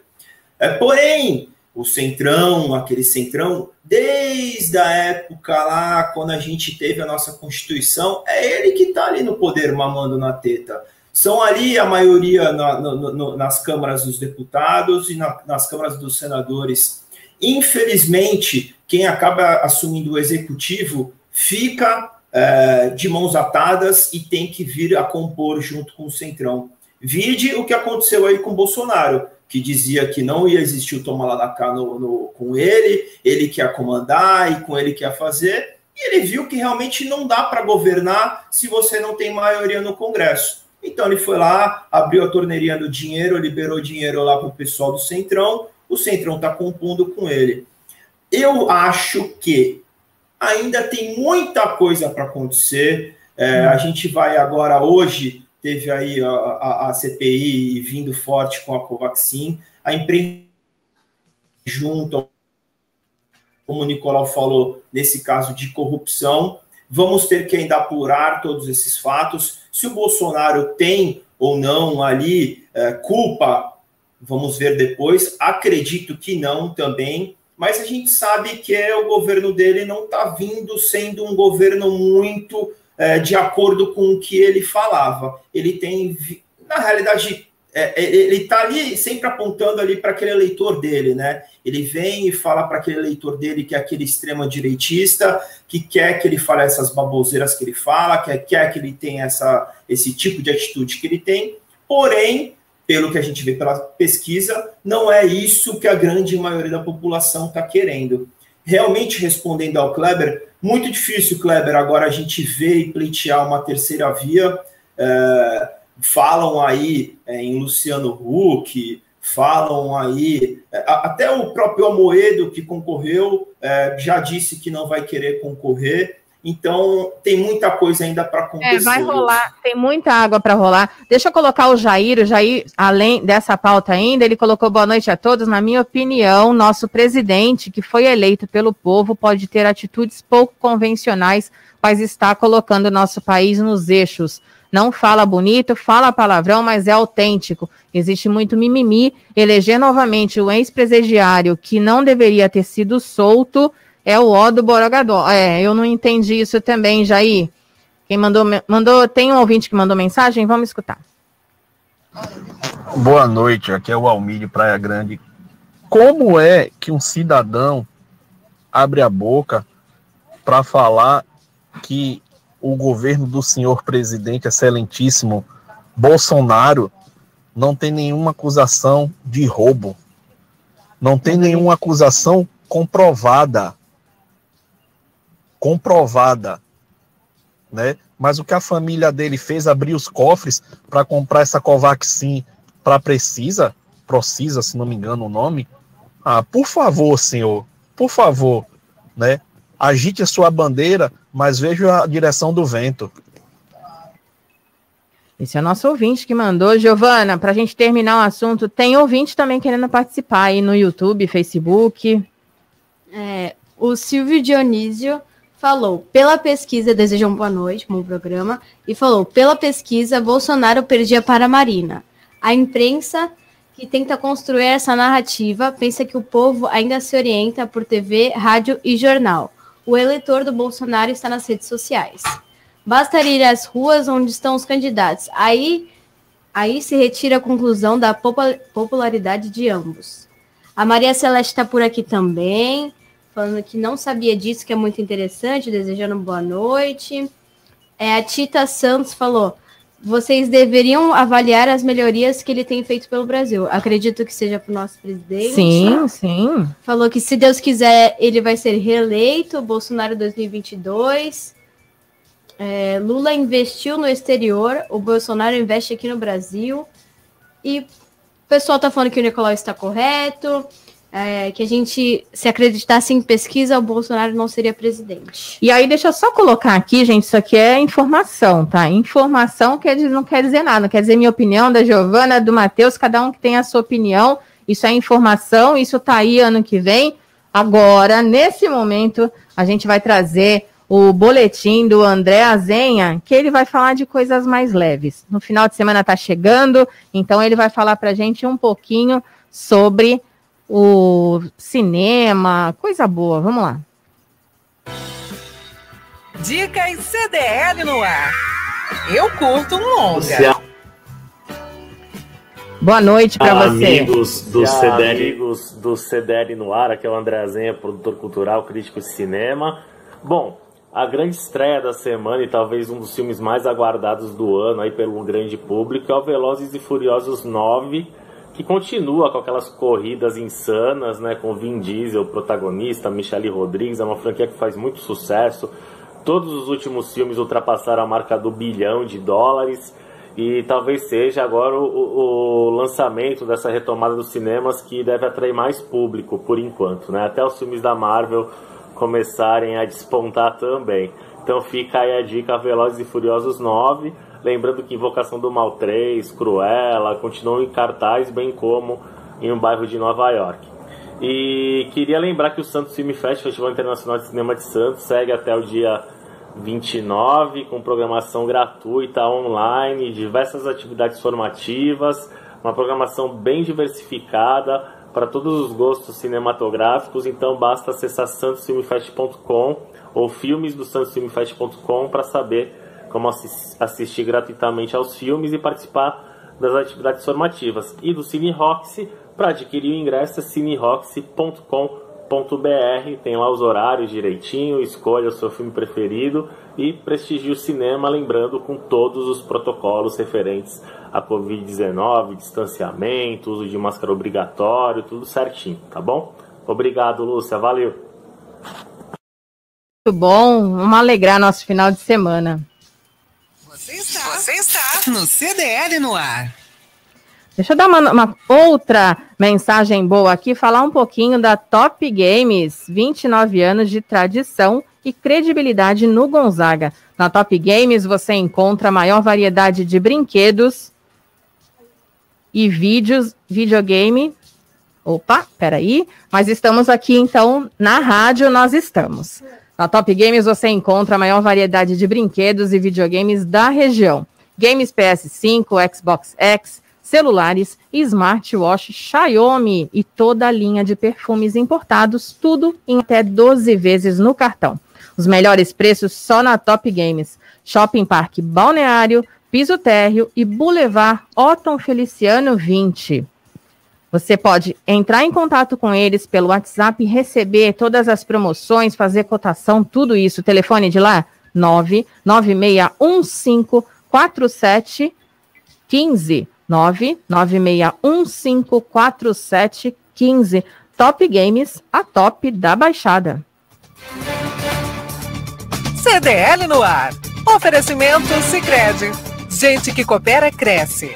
S4: É, porém, o Centrão, aquele Centrão, desde a época lá, quando a gente teve a nossa Constituição, é ele que está ali no poder mamando na teta. São ali a maioria na, no, nas câmaras dos deputados e na, nas câmaras dos senadores. Infelizmente, quem acaba assumindo o executivo fica é, de mãos atadas e tem que vir a compor junto com o Centrão. Vide o que aconteceu aí com Bolsonaro, que dizia que não ia existir o toma lá da cá no, no, com ele, ele que ia comandar e com ele que ia fazer, e ele viu que realmente não dá para governar se você não tem maioria no Congresso. Então ele foi lá, abriu a torneirinha do dinheiro, liberou dinheiro lá para o pessoal do Centrão, o Centrão está compondo com ele. Eu acho que ainda tem muita coisa para acontecer. É, a gente vai agora, hoje, teve aí a, a, a, CPI vindo forte com a Covaxin, a imprensa junto, como o Nicolau falou, nesse caso de corrupção. Vamos ter que ainda apurar todos esses fatos. Se o Bolsonaro tem ou não ali é, culpa, vamos ver depois. Acredito que não também mas a gente sabe que é, o governo dele não está vindo sendo um governo muito é, de acordo com o que ele falava. Ele tem, na realidade, é, é ele está ali sempre apontando ali para aquele eleitor dele, né? Ele vem e fala para aquele eleitor dele que é aquele extrema direitista, que quer que ele fale essas baboseiras que ele fala, que quer que ele tenha essa, esse tipo de atitude que ele tem. Porém, pelo que a gente vê pela pesquisa, não é isso que a grande maioria da população está querendo. Realmente, respondendo ao Kleber, muito difícil, Kleber, agora a gente vê e pleitear uma terceira via. É, falam aí é, em Luciano Huck, falam aí, é, até o próprio Amoedo, que concorreu, é, já disse que não vai querer concorrer. Então, tem muita coisa ainda para acontecer. É,
S2: vai rolar, tem muita água para rolar. Deixa eu colocar o Jair. O Jair, além dessa pauta ainda, ele colocou boa noite a todos. Na minha opinião, nosso presidente, que foi eleito pelo povo, pode ter atitudes pouco convencionais, mas está colocando o nosso país nos eixos. Não fala bonito, fala palavrão, mas é autêntico. Existe muito mimimi. Eleger novamente o ex-presidiário que não deveria ter sido solto é o O do Borogadó. É, eu não entendi isso também, Jair. Quem mandou, mandou, tem um ouvinte que mandou mensagem, vamos escutar.
S8: Boa noite, aqui é o Almir de Praia Grande. Como é que um cidadão abre a boca para falar que o governo do senhor presidente excelentíssimo Bolsonaro não tem nenhuma acusação de roubo, não tem nenhuma acusação comprovada comprovada, né? Mas o que a família dele fez, abrir os cofres para comprar essa Covaxin para Precisa, Procisa, se não me engano o nome. Ah, por favor, senhor, por favor, né? Agite a sua bandeira, mas veja a direção do vento.
S2: Esse é o nosso ouvinte que mandou. Giovana, para a gente terminar o assunto, tem ouvinte também querendo participar aí no YouTube, Facebook.
S3: É, o Silvio Dionísio falou, pela pesquisa, desejou uma boa noite, bom programa, e falou, pela pesquisa, Bolsonaro perdia para a Marina. A imprensa que tenta construir essa narrativa pensa que o povo ainda se orienta por TV, rádio e jornal. O eleitor do Bolsonaro está nas redes sociais. Basta ir às ruas onde estão os candidatos. Aí, aí se retira a conclusão da popularidade de ambos. A Maria Celeste está por aqui também falando que não sabia disso, que é muito interessante, desejando boa noite. É, a Tita Santos falou: vocês deveriam avaliar as melhorias que ele tem feito pelo Brasil. Acredito que seja para o nosso presidente.
S2: Sim, sim.
S3: Falou que, se Deus quiser, ele vai ser reeleito, Bolsonaro 2022. É, Lula investiu no exterior, o Bolsonaro investe aqui no Brasil. E O pessoal tá falando que o Nicolau está correto. É, que a gente, se acreditasse em pesquisa, o Bolsonaro não seria presidente.
S2: E aí, deixa eu só colocar aqui, gente, isso aqui é informação, tá? Informação quer dizer, não quer dizer nada, não quer dizer minha opinião, da Giovana, do Matheus, cada um que tem a sua opinião. Isso é informação, isso tá aí ano que vem. Agora, nesse momento, a gente vai trazer o boletim do André Azenha, que ele vai falar de coisas mais leves. No final de semana tá chegando, então ele vai falar pra gente um pouquinho sobre o cinema, coisa boa. Vamos lá.
S1: Dicas CDL no ar. Eu curto um longa.
S2: Boa noite para você.
S9: Amigos do, CDL, amigos do CDL no ar, aqui é o André Azenha, produtor cultural, crítico de cinema. Bom, a grande estreia da semana e talvez um dos filmes mais aguardados do ano aí pelo grande público é o Velozes e Furiosos 9, que continua com aquelas corridas insanas, né, com Vin Diesel protagonista, Michelle Rodrigues, é uma franquia que faz muito sucesso. Todos os últimos filmes ultrapassaram a marca do bilhão de dólares e talvez seja agora o, o, lançamento dessa retomada dos cinemas que deve atrair mais público por enquanto, né? Até os filmes da Marvel começarem a despontar também. Então fica aí a dica Velozes e Furiosos 9 Lembrando que Invocação do Mal 3, Cruella, continuam em cartaz, bem como em um bairro de Nova York. E queria lembrar que o Santos Film Fest, Festival Internacional de Cinema de Santos, segue até o dia 29, com programação gratuita online, diversas atividades formativas, uma programação bem diversificada para todos os gostos cinematográficos, então basta acessar santosfilmfest.com ou filmesdosantosfilmfest.com para saber como assistir gratuitamente aos filmes e participar das atividades formativas. E do Cine Roxy, para adquirir o ingresso é cineroxy.com.br, tem lá os horários direitinho, escolha o seu filme preferido e prestigie o cinema, lembrando com todos os protocolos referentes a Covid-19, distanciamento, uso de máscara obrigatório, tudo certinho, tá bom? Obrigado, Lúcia, valeu!
S2: Muito bom, vamos alegrar nosso final de semana.
S1: Você está, você está no CDL no ar.
S2: Deixa eu dar uma, uma, outra mensagem boa aqui, falar um pouquinho da Top Games, 29 anos de tradição e credibilidade no Gonzaga. Na Top Games você encontra a maior variedade de brinquedos e vídeos, videogame. Opa, peraí, mas estamos aqui então na rádio, nós estamos. Na Top Games você encontra a maior variedade de brinquedos e videogames da região. Games PS5, Xbox X, celulares, smartwatch, Xiaomi e toda a linha de perfumes importados, tudo em até 12 vezes no cartão. Os melhores preços só na Top Games. Shopping Parque Balneário, Piso Térreo e Boulevard Otton Feliciano 20. Você pode entrar em contato com eles pelo WhatsApp, receber todas as promoções, fazer cotação, tudo isso. O telefone de lá, 996154715. 996154715. Top Games, a top da Baixada.
S1: CDL no ar. Oferecimento Sicredi. Gente que coopera cresce.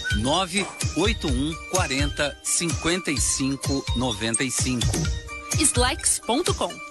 S10: 981 40 55 95.
S11: Slacks.com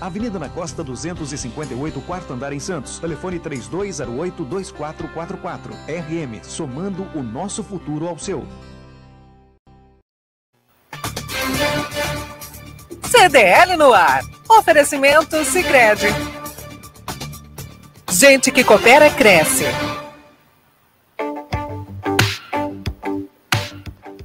S12: Avenida na Costa 258, quarto andar em Santos. Telefone 3208-2444. RM, somando o nosso futuro ao seu.
S1: CDL no ar. Oferecimento Sicredi. Gente que coopera cresce.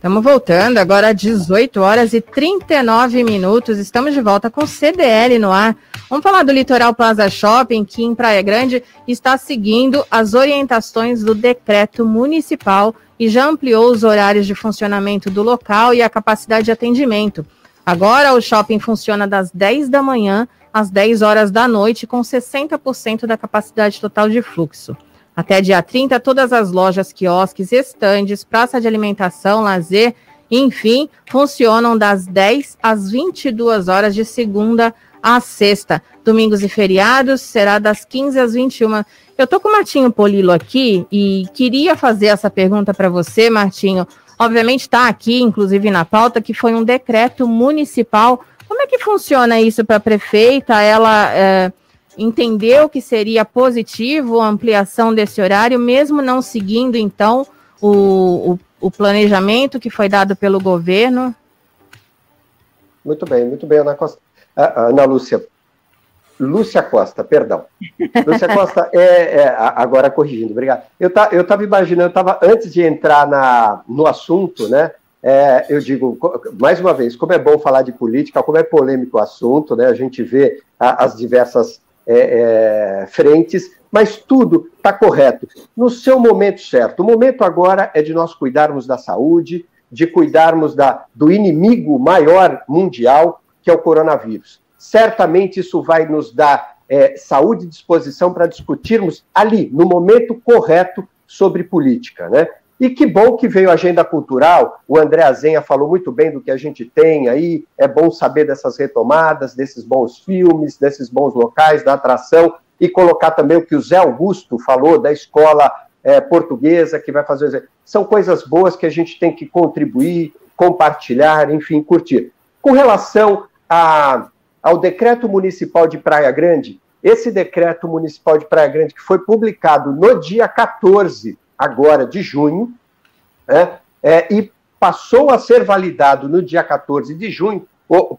S2: Estamos voltando agora às 18 horas e 39 minutos. Estamos de volta com CDL no ar. Vamos falar do Litoral Plaza Shopping, que em Praia Grande está seguindo as orientações do decreto municipal e já ampliou os horários de funcionamento do local e a capacidade de atendimento. Agora o shopping funciona das 10 da manhã às 10 horas da noite, com 60% da capacidade total de fluxo. Até dia 30, todas as lojas, quiosques, estandes, praça de alimentação, lazer, enfim, funcionam das 10 às 22 horas de segunda a sexta. Domingos e feriados será das 15 às 21. Eu tô com o Martinho Polilo aqui e queria fazer essa pergunta para você, Martinho. Obviamente está aqui, inclusive na pauta, que foi um decreto municipal. Como é que funciona isso para a prefeita? Ela é, entendeu que seria positivo a ampliação desse horário, mesmo não seguindo, então, o, o, o planejamento que foi dado pelo governo?
S5: Muito bem, muito bem, Ana Costa. Ah, Ana Lúcia. Lúcia Costa, perdão. Lúcia Costa, é, é, agora corrigindo, obrigado. Eu tá, estava imaginando, eu estava, antes de entrar na, no assunto, né? É, eu digo, mais uma vez, como é bom falar de política, como é polêmico o assunto, né? A gente vê a, as diversas é, é, frentes, mas tudo está correto, no seu momento certo. O momento agora é de nós cuidarmos da saúde, de cuidarmos da, do inimigo maior mundial, que é o coronavírus. Certamente isso vai nos dar é, saúde e disposição para discutirmos ali, no momento correto, sobre política. Né? E que bom que veio a agenda cultural. O André Azenha falou muito bem do que a gente tem aí. É bom saber dessas retomadas, desses bons filmes, desses bons locais, da atração. E colocar também o que o Zé Augusto falou da escola é, portuguesa, que vai fazer. São coisas boas que a gente tem que contribuir, compartilhar, enfim, curtir. Com relação a, ao decreto municipal de Praia Grande, esse decreto municipal de Praia Grande, que foi publicado no dia 14 agora de junho, né, é, e passou a ser validado no dia 14 de junho,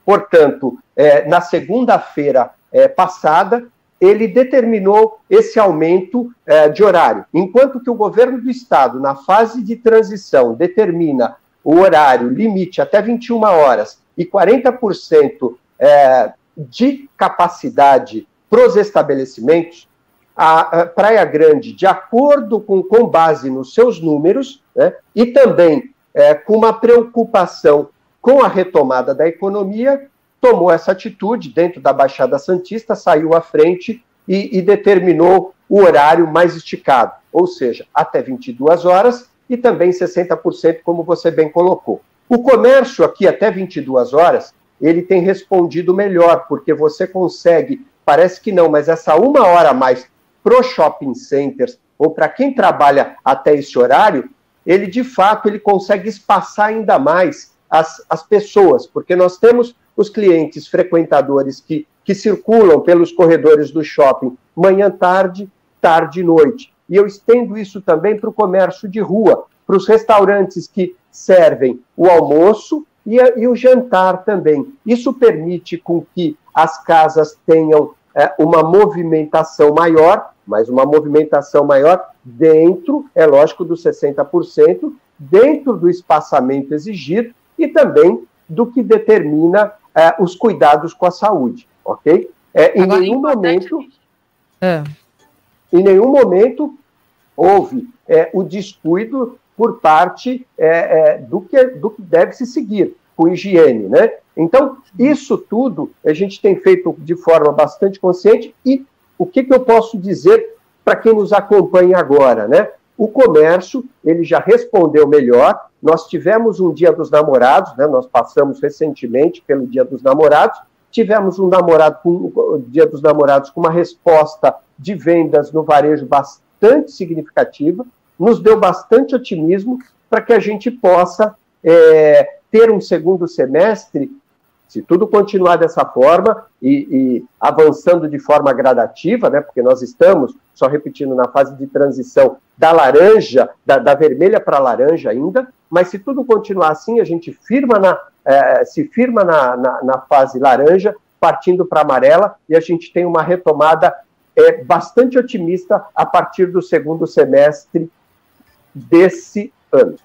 S5: portanto, é, na segunda-feira é, passada, ele determinou esse aumento é, de horário. Enquanto que o governo do estado, na fase de transição, determina o horário limite até 21 horas e 40% é, de capacidade para os estabelecimentos, a, Praia Grande, de acordo com, com base nos seus números, né, e também é, com uma preocupação com a retomada da economia, tomou essa atitude dentro da Baixada Santista, saiu à frente e, e determinou o horário mais esticado, ou seja, até 22 horas e também 60%, como você bem colocou. O comércio aqui até 22 horas, ele tem respondido melhor, porque você consegue, parece que não, mas essa uma hora a mais para shopping centers ou para quem trabalha até esse horário, ele de fato ele consegue espaçar ainda mais as, as pessoas, porque nós temos os clientes frequentadores que, que circulam pelos corredores do shopping manhã, tarde, tarde e noite. E eu estendo isso também para o comércio de rua, para os restaurantes que servem o almoço e, e, o jantar também. Isso permite com que as casas tenham é, uma movimentação maior mas uma movimentação maior dentro, é lógico, dos 60%, dentro do espaçamento exigido e também do que determina é, os cuidados com a saúde, ok? É, em Agora, nenhum momento, é. em nenhum momento houve é, o descuido por parte é, é, do, que, do que deve se seguir com higiene, né? Então, isso tudo a gente tem feito de forma bastante consciente e o que, que eu posso dizer para quem nos acompanha agora, né? O comércio, ele já respondeu melhor. Nós tivemos um Dia dos Namorados, né? Nós passamos recentemente pelo Dia dos Namorados. Tivemos um namorado com Dia dos Namorados com uma resposta de vendas no varejo bastante significativa, nos deu bastante otimismo para que a gente possa é, ter um segundo semestre Se tudo continuar dessa forma e, e, avançando de forma gradativa, né, porque nós estamos, só repetindo, na fase de transição da laranja, da, da vermelha para laranja ainda, mas se tudo continuar assim, a gente firma na, é, se firma na, na, na fase laranja, partindo para amarela, e a gente tem uma retomada é, bastante otimista a partir do segundo semestre desse ano.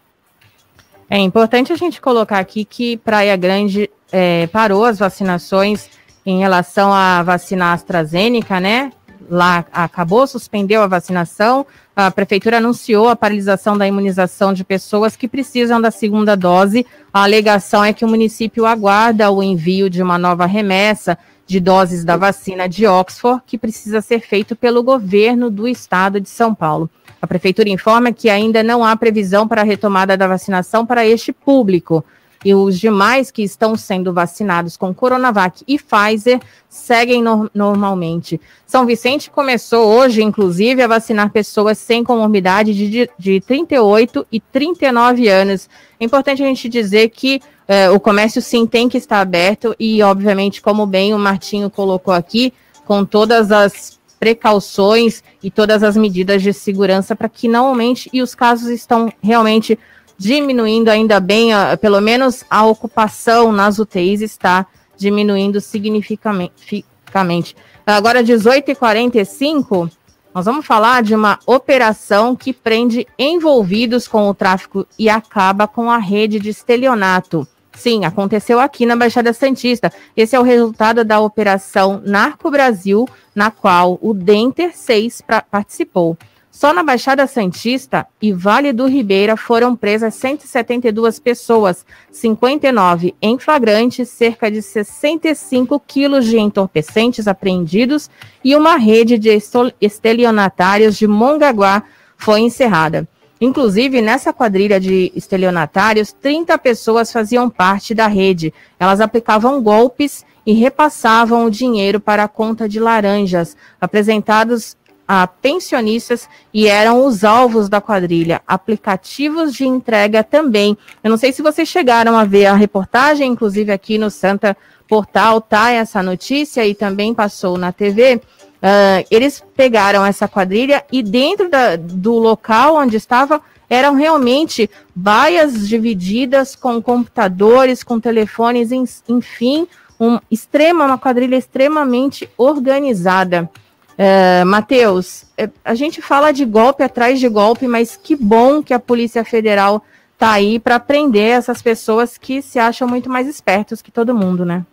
S2: É importante a gente colocar aqui que Praia Grande é, parou as vacinações em relação à vacina AstraZeneca, né? Lá acabou, suspendeu a vacinação. A prefeitura anunciou a paralisação da imunização de pessoas que precisam da segunda dose. A alegação é que o município aguarda o envio de uma nova remessa de doses da vacina de Oxford, que precisa ser feito pelo governo do estado de São Paulo. A prefeitura informa que ainda não há previsão para a retomada da vacinação para este público. E os demais que estão sendo vacinados com Coronavac e Pfizer seguem no normalmente. São Vicente começou hoje, inclusive, a vacinar pessoas sem comorbidade de, de 38 e 39 anos. É importante a gente dizer que eh, o comércio sim tem que estar aberto e, obviamente, como bem o Martinho colocou aqui, com todas as precauções e todas as medidas de segurança para que não aumente e os casos estão realmente diminuindo ainda bem, pelo menos a ocupação nas UTIs está diminuindo significativamente. Agora, 18h45, nós vamos falar de uma operação que prende envolvidos com o tráfico e acaba com a rede de estelionato. Sim, aconteceu aqui na Baixada Santista. Esse é o resultado da operação Narco Brasil, na qual o Denter 6 participou. Só na Baixada Santista e Vale do Ribeira foram presas 172 pessoas, 59 em flagrante, cerca de 65 quilos de entorpecentes apreendidos e uma rede de estelionatários de Mongaguá foi encerrada. Inclusive, nessa quadrilha de estelionatários, 30 pessoas faziam parte da rede. Elas aplicavam golpes e repassavam o dinheiro para a conta de laranjas, apresentados a pensionistas e eram os alvos da quadrilha. Aplicativos de entrega também. Eu não sei se vocês chegaram a ver a reportagem, inclusive aqui no Santa Portal tá essa notícia e também passou na TV. Uh, ah, eles pegaram essa quadrilha e dentro da, do local onde estava eram realmente baias divididas com computadores, com telefones, enfim, um extrema, uma quadrilha extremamente organizada. Uh, Matheus, é, a gente fala de golpe atrás de golpe, mas que bom que a Polícia Federal está aí para prender essas pessoas que se acham muito mais espertos que todo mundo, né?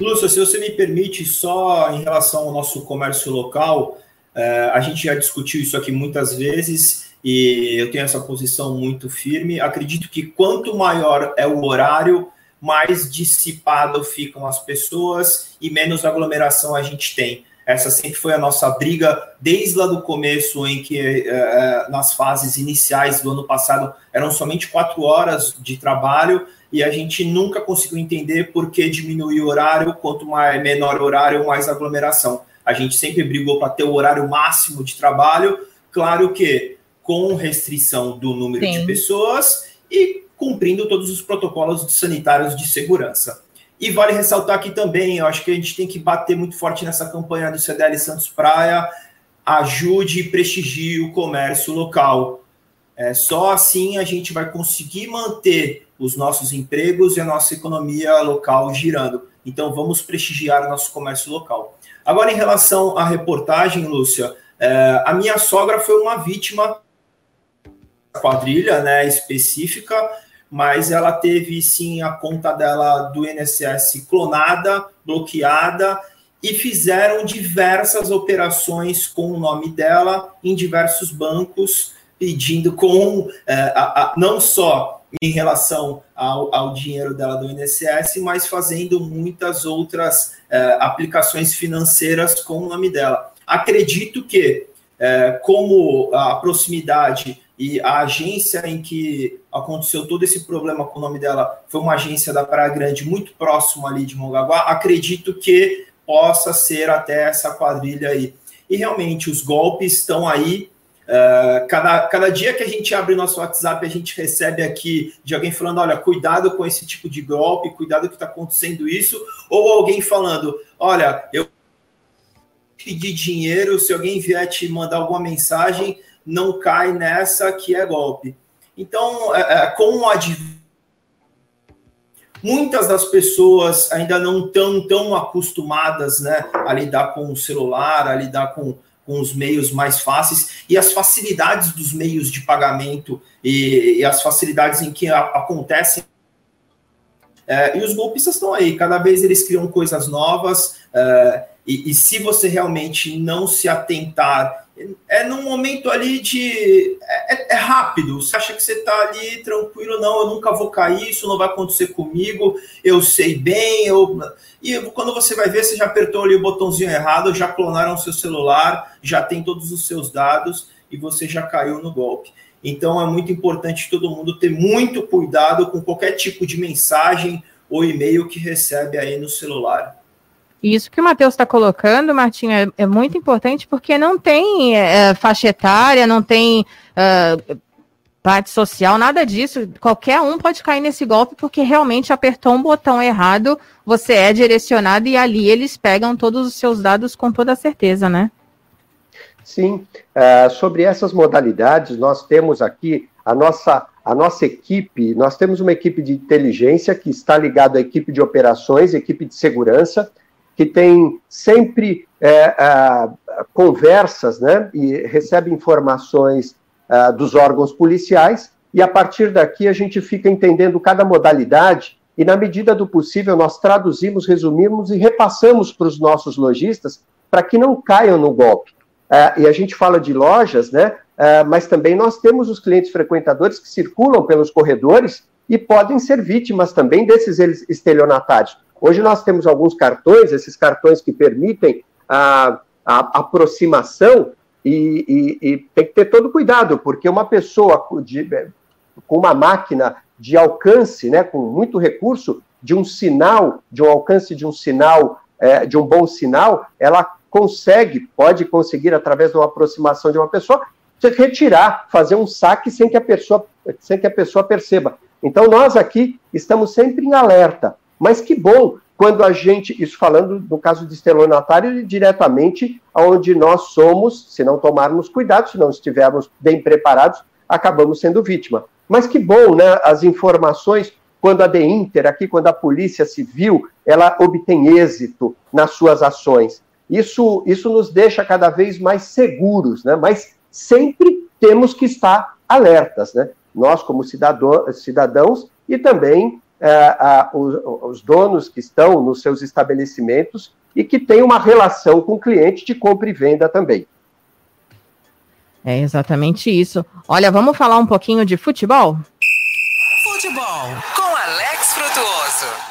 S4: Lúcia, se você me permite, só em relação ao nosso comércio local, uh, a gente já discutiu isso aqui muitas vezes e eu tenho essa posição muito firme. Acredito que quanto maior é o horário, mais dissipado ficam as pessoas e menos aglomeração a gente tem. Essa sempre foi a nossa briga desde lá do começo, em que é, nas fases iniciais do ano passado eram somente quatro horas de trabalho e a gente nunca conseguiu entender por que diminuir o horário, quanto mais, menor o horário, mais aglomeração. A gente sempre brigou para ter o horário máximo de trabalho, claro que com restrição do número Sim. de pessoas e cumprindo todos os protocolos sanitários de segurança. E vale ressaltar aqui também, eu acho que a gente tem que bater muito forte nessa campanha do CDL Santos Praia, ajude e prestigie o comércio local. É, só assim a gente vai conseguir manter os nossos empregos e a nossa economia local girando. Então vamos prestigiar o nosso comércio local. Agora, em relação à reportagem, Lúcia, é, a minha sogra foi uma vítima quadrilha né, específica mas ela teve sim a conta dela do INSS clonada, bloqueada e fizeram diversas operações com o nome dela em diversos bancos, pedindo com é, a, a, não só em relação ao, ao, dinheiro dela do INSS, mas fazendo muitas outras é, aplicações financeiras com o nome dela. Acredito que, é, como a proximidade e a agência em que aconteceu todo esse problema com o nome dela foi uma agência da Praia Grande muito próximo ali de Mongaguá. Acredito que possa ser até essa quadrilha aí. E realmente os golpes estão aí. Uh, cada, cada dia que a gente abre nosso WhatsApp, a gente recebe aqui de alguém falando: olha, cuidado com esse tipo de golpe, cuidado que está acontecendo isso, ou alguém falando: olha, eu pedir dinheiro, se alguém vier te mandar alguma mensagem, não cai nessa que é golpe. Então, é, é, com o advogado, muitas das pessoas ainda não estão tão acostumadas né, a lidar com o celular, a lidar com com os meios mais fáceis e as facilidades dos meios de pagamento e, e as facilidades em que a, acontecem. É, e os golpistas estão aí, cada vez eles criam coisas novas, é, e, e, se você realmente não se atentar é num momento ali de. É, é, é, rápido. Você acha que você está ali tranquilo, não, eu nunca vou cair, isso não vai acontecer comigo, eu sei bem. Eu... E quando você vai ver, você já apertou ali o botãozinho errado, já clonaram seu celular, já tem todos os seus dados e você já caiu no golpe. Então é muito importante todo mundo ter muito cuidado com qualquer tipo de mensagem ou e-mail que recebe aí no celular.
S2: Isso que o Matheus está colocando, Martinho, é, é, muito importante porque não tem é, faixa etária, não tem é, parte social, nada disso. Qualquer um pode cair nesse golpe porque realmente apertou um botão errado, você é direcionado e ali eles pegam todos os seus dados com toda certeza, né?
S5: Sim, uh, sobre essas modalidades, nós temos aqui a nossa, a nossa equipe, nós temos uma equipe de inteligência que está ligada à equipe de operações, equipe de segurança, que tem sempre é, conversas né, e recebe informações dos órgãos policiais, e a partir daqui a gente fica entendendo cada modalidade, e na medida do possível nós traduzimos, resumimos e repassamos para os nossos lojistas para que não caiam no golpe. É, e a gente fala de lojas, né? É, mas também nós temos os clientes frequentadores que circulam pelos corredores e podem ser vítimas também desses estelionatários. Hoje nós temos alguns cartões, esses cartões que permitem a, a aproximação e, e, e, tem que ter todo cuidado, porque uma pessoa de, com uma máquina de alcance, né, com muito recurso, de um sinal, de um alcance de um sinal, é, de um bom sinal, ela consegue, pode conseguir, através de uma aproximação de uma pessoa, retirar, fazer um saque sem que a pessoa, sem que a pessoa perceba. Então, nós aqui estamos sempre em alerta. Mas que bom quando a gente, isso falando no caso de estelionatário, diretamente onde nós somos, se não tomarmos cuidado, se não estivermos bem preparados, acabamos sendo vítima. Mas que bom, né? As informações, quando a de Inter, aqui, quando a Polícia Civil, ela obtém êxito nas suas ações. Isso, isso nos deixa cada vez mais seguros, né? Mas sempre temos que estar alertas, né? Nós, como cidadão, cidadãos, e também é, a, os, os, donos que estão nos seus estabelecimentos e que têm uma relação com o cliente de compra e venda também.
S2: É exatamente isso. Olha, vamos falar um pouquinho de futebol?
S1: Futebol com Alex Frutuoso.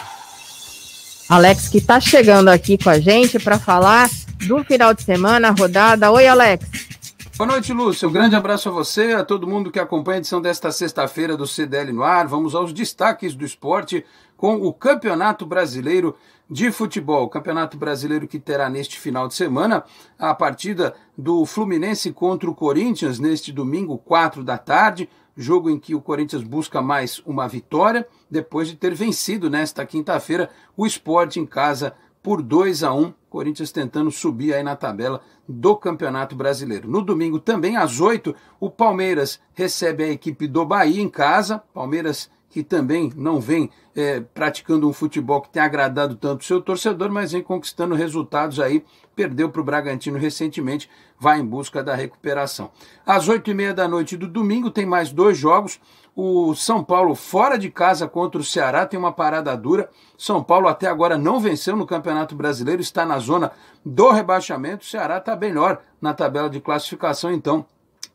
S2: Alex que está chegando aqui com a gente para falar do final de semana, rodada. Oi, Alex.
S13: Boa noite, Lúcio. Um grande abraço a você, a todo mundo que acompanha a edição desta sexta-feira do CDL no ar. Vamos aos destaques do esporte com o Campeonato Brasileiro de Futebol. Campeonato Brasileiro que terá neste final de semana a partida do Fluminense contra o Corinthians neste domingo, 4 da tarde. Jogo em que o Corinthians busca mais uma vitória, depois de ter vencido nesta quinta-feira o esporte em casa por 2 a 1 Corinthians tentando subir aí na tabela do Campeonato Brasileiro. No domingo, também às 8, o Palmeiras recebe a equipe do Bahia em casa. Palmeiras que também não vem é, praticando um futebol que tem agradado tanto o seu torcedor, mas vem conquistando resultados aí. Perdeu para o Bragantino recentemente, vai em busca da recuperação. Às oito e meia da noite do domingo tem mais dois jogos. O São Paulo fora de casa contra o Ceará tem uma parada dura. São Paulo até agora não venceu no Campeonato Brasileiro, está na zona do rebaixamento. O Ceará está melhor na tabela de classificação, então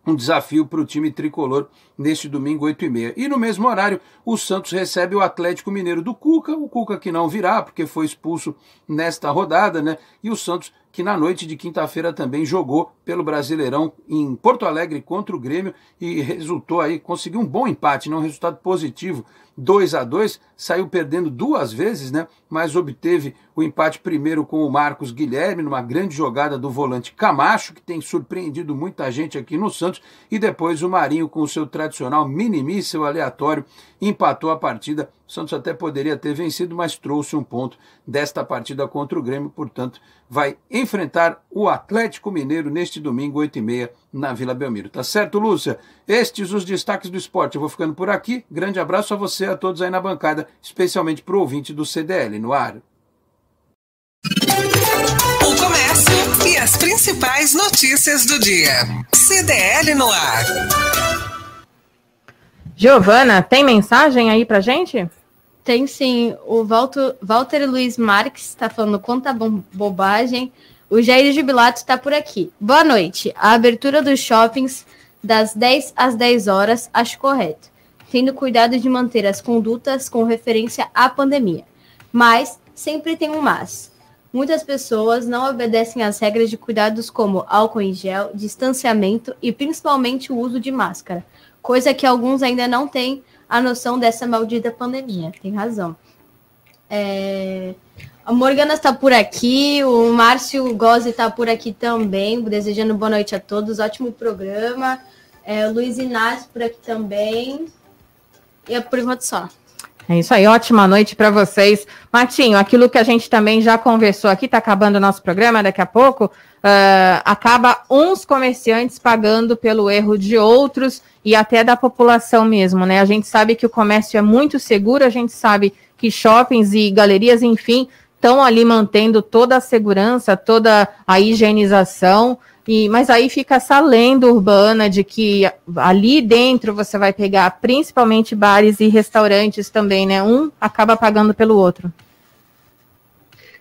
S13: um desafio para o time tricolor neste domingo, 8 e meia. E no mesmo horário, o Santos recebe o Atlético Mineiro do Cuca, o Cuca que não virá, porque foi expulso nesta rodada, né? E o Santos que na noite de quinta-feira também jogou pelo Brasileirão em Porto Alegre contra o Grêmio e resultou aí, conseguiu um bom empate, né? um resultado positivo 2 a 2 saiu perdendo duas vezes, né? Mas obteve o empate primeiro com o Marcos Guilherme, numa grande jogada do volante Camacho, que tem surpreendido muita gente aqui no Santos, e depois o Marinho, com o seu tradicional minimíssimo aleatório, empatou a partida. O Santos até poderia ter vencido, mas trouxe um ponto desta partida contra o Grêmio, portanto, vai enfrentar o Atlético Mineiro neste domingo, 8h30, na Vila Belmiro. Tá certo, Lúcia? Estes os destaques do esporte. Eu vou ficando por aqui. Grande abraço a você, a todos aí na bancada, especialmente para o ouvinte do CDL no ar.
S1: O comércio e as principais notícias do dia. CDL no ar.
S2: Giovana, tem mensagem aí pra gente?
S3: Tem sim. O Walter, Walter Luiz Marques está falando quanta bobagem. O Jair Jubilato está por aqui. Boa noite. A abertura dos shoppings das 10 às 10 horas acho correto, tendo cuidado de manter as condutas com referência à pandemia. Mas sempre tem um mas. Muitas pessoas não obedecem às regras de cuidados como álcool em gel, distanciamento e principalmente o uso de máscara, coisa que alguns ainda não têm a noção dessa maldita pandemia. Tem razão. É... A Morgana está por aqui, o Márcio Gozzi está por aqui também, desejando boa noite a todos, ótimo programa. É, o Luiz Inácio por aqui também. E é por enquanto só.
S2: É isso aí, ótima noite para vocês. Martinho, aquilo que a gente também já conversou aqui, está acabando o nosso programa daqui a pouco, uh, acaba uns comerciantes pagando pelo erro de outros e até da população mesmo, né? A gente sabe que o comércio é muito seguro, a gente sabe que shoppings e galerias, enfim, estão ali mantendo toda a segurança, toda a higienização. E, mas aí fica essa lenda urbana de que ali dentro você vai pegar principalmente bares e restaurantes também, né? Um acaba pagando pelo outro.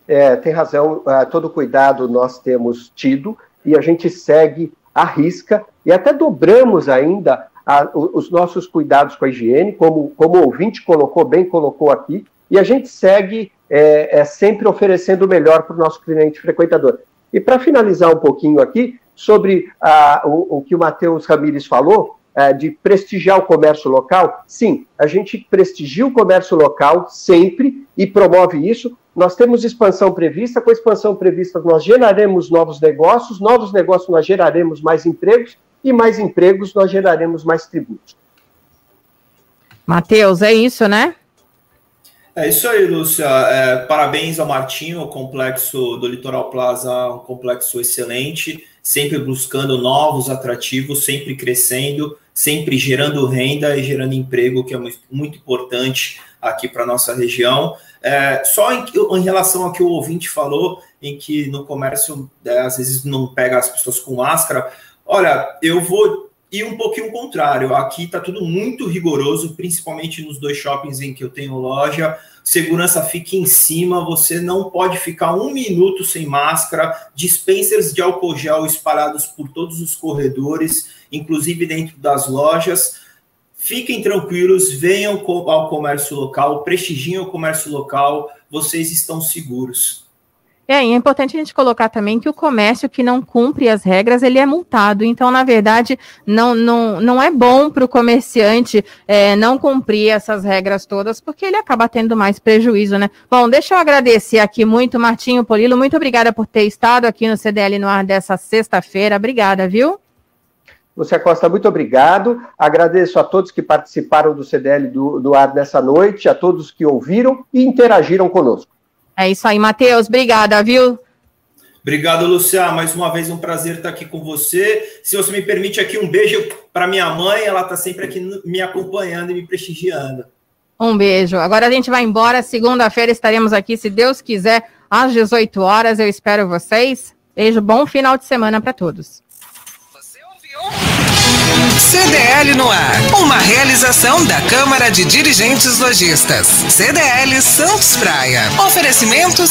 S5: É, tem razão, uh, todo cuidado nós temos tido e a gente segue a risca e até dobramos ainda a, os nossos cuidados com a higiene, como, como o ouvinte colocou bem, colocou aqui, e a gente segue é, é sempre oferecendo o melhor para o nosso cliente frequentador. E para finalizar um pouquinho aqui, sobre ah, o, o, que o Matheus Ramires falou, ah, de prestigiar o comércio local, sim, a gente prestigia o comércio local sempre e promove isso. Nós temos expansão prevista, com a expansão prevista nós geraremos novos negócios, novos negócios nós geraremos mais empregos e mais empregos nós geraremos mais tributos.
S2: Matheus, é isso, né?
S4: É isso aí, Lúcia. É, parabéns ao Martinho, o complexo do Litoral Plaza, um complexo excelente, sempre buscando novos atrativos, sempre crescendo, sempre gerando renda e gerando emprego, que é muito importante aqui para a nossa região. É, só em, em, relação ao que o ouvinte falou, em que no comércio é, às vezes não pega as pessoas com máscara, olha, eu vou e um pouquinho contrário. Aqui está tudo muito rigoroso, principalmente nos dois shoppings em que eu tenho loja. Segurança fica em cima, você não pode ficar um minuto sem máscara. Dispensers de álcool gel espalhados por todos os corredores, inclusive dentro das lojas. Fiquem tranquilos, venham ao comércio local, prestigiem o comércio local, vocês estão seguros.
S2: É, e é importante a gente colocar também que o comércio que não cumpre as regras, ele é multado. Então, na verdade, não, não, não é bom para o comerciante é, não cumprir essas regras todas, porque ele acaba tendo mais prejuízo, né? Bom, deixa eu agradecer aqui muito, Martinho Polilo. Muito obrigada por ter estado aqui no CDL no ar dessa sexta-feira. Obrigada, viu?
S5: Lúcia Costa, muito obrigado. Agradeço a todos que participaram do CDL do, do ar dessa noite, a todos que ouviram e interagiram conosco.
S2: É isso aí, Matheus. Obrigada, viu?
S4: Obrigado, Luciano. Mais uma vez um prazer estar aqui com você. Se você me permite aqui um beijo para minha mãe, ela está sempre aqui me acompanhando e me prestigiando.
S2: Um beijo. Agora a gente vai embora. Segunda-feira estaremos aqui, se Deus quiser, às 18 horas. Eu espero vocês. Beijo, bom final de semana para todos.
S1: CDL no ar. Uma realização da Câmara de Dirigentes Lojistas. CDL Santos Praia. Oferecimentos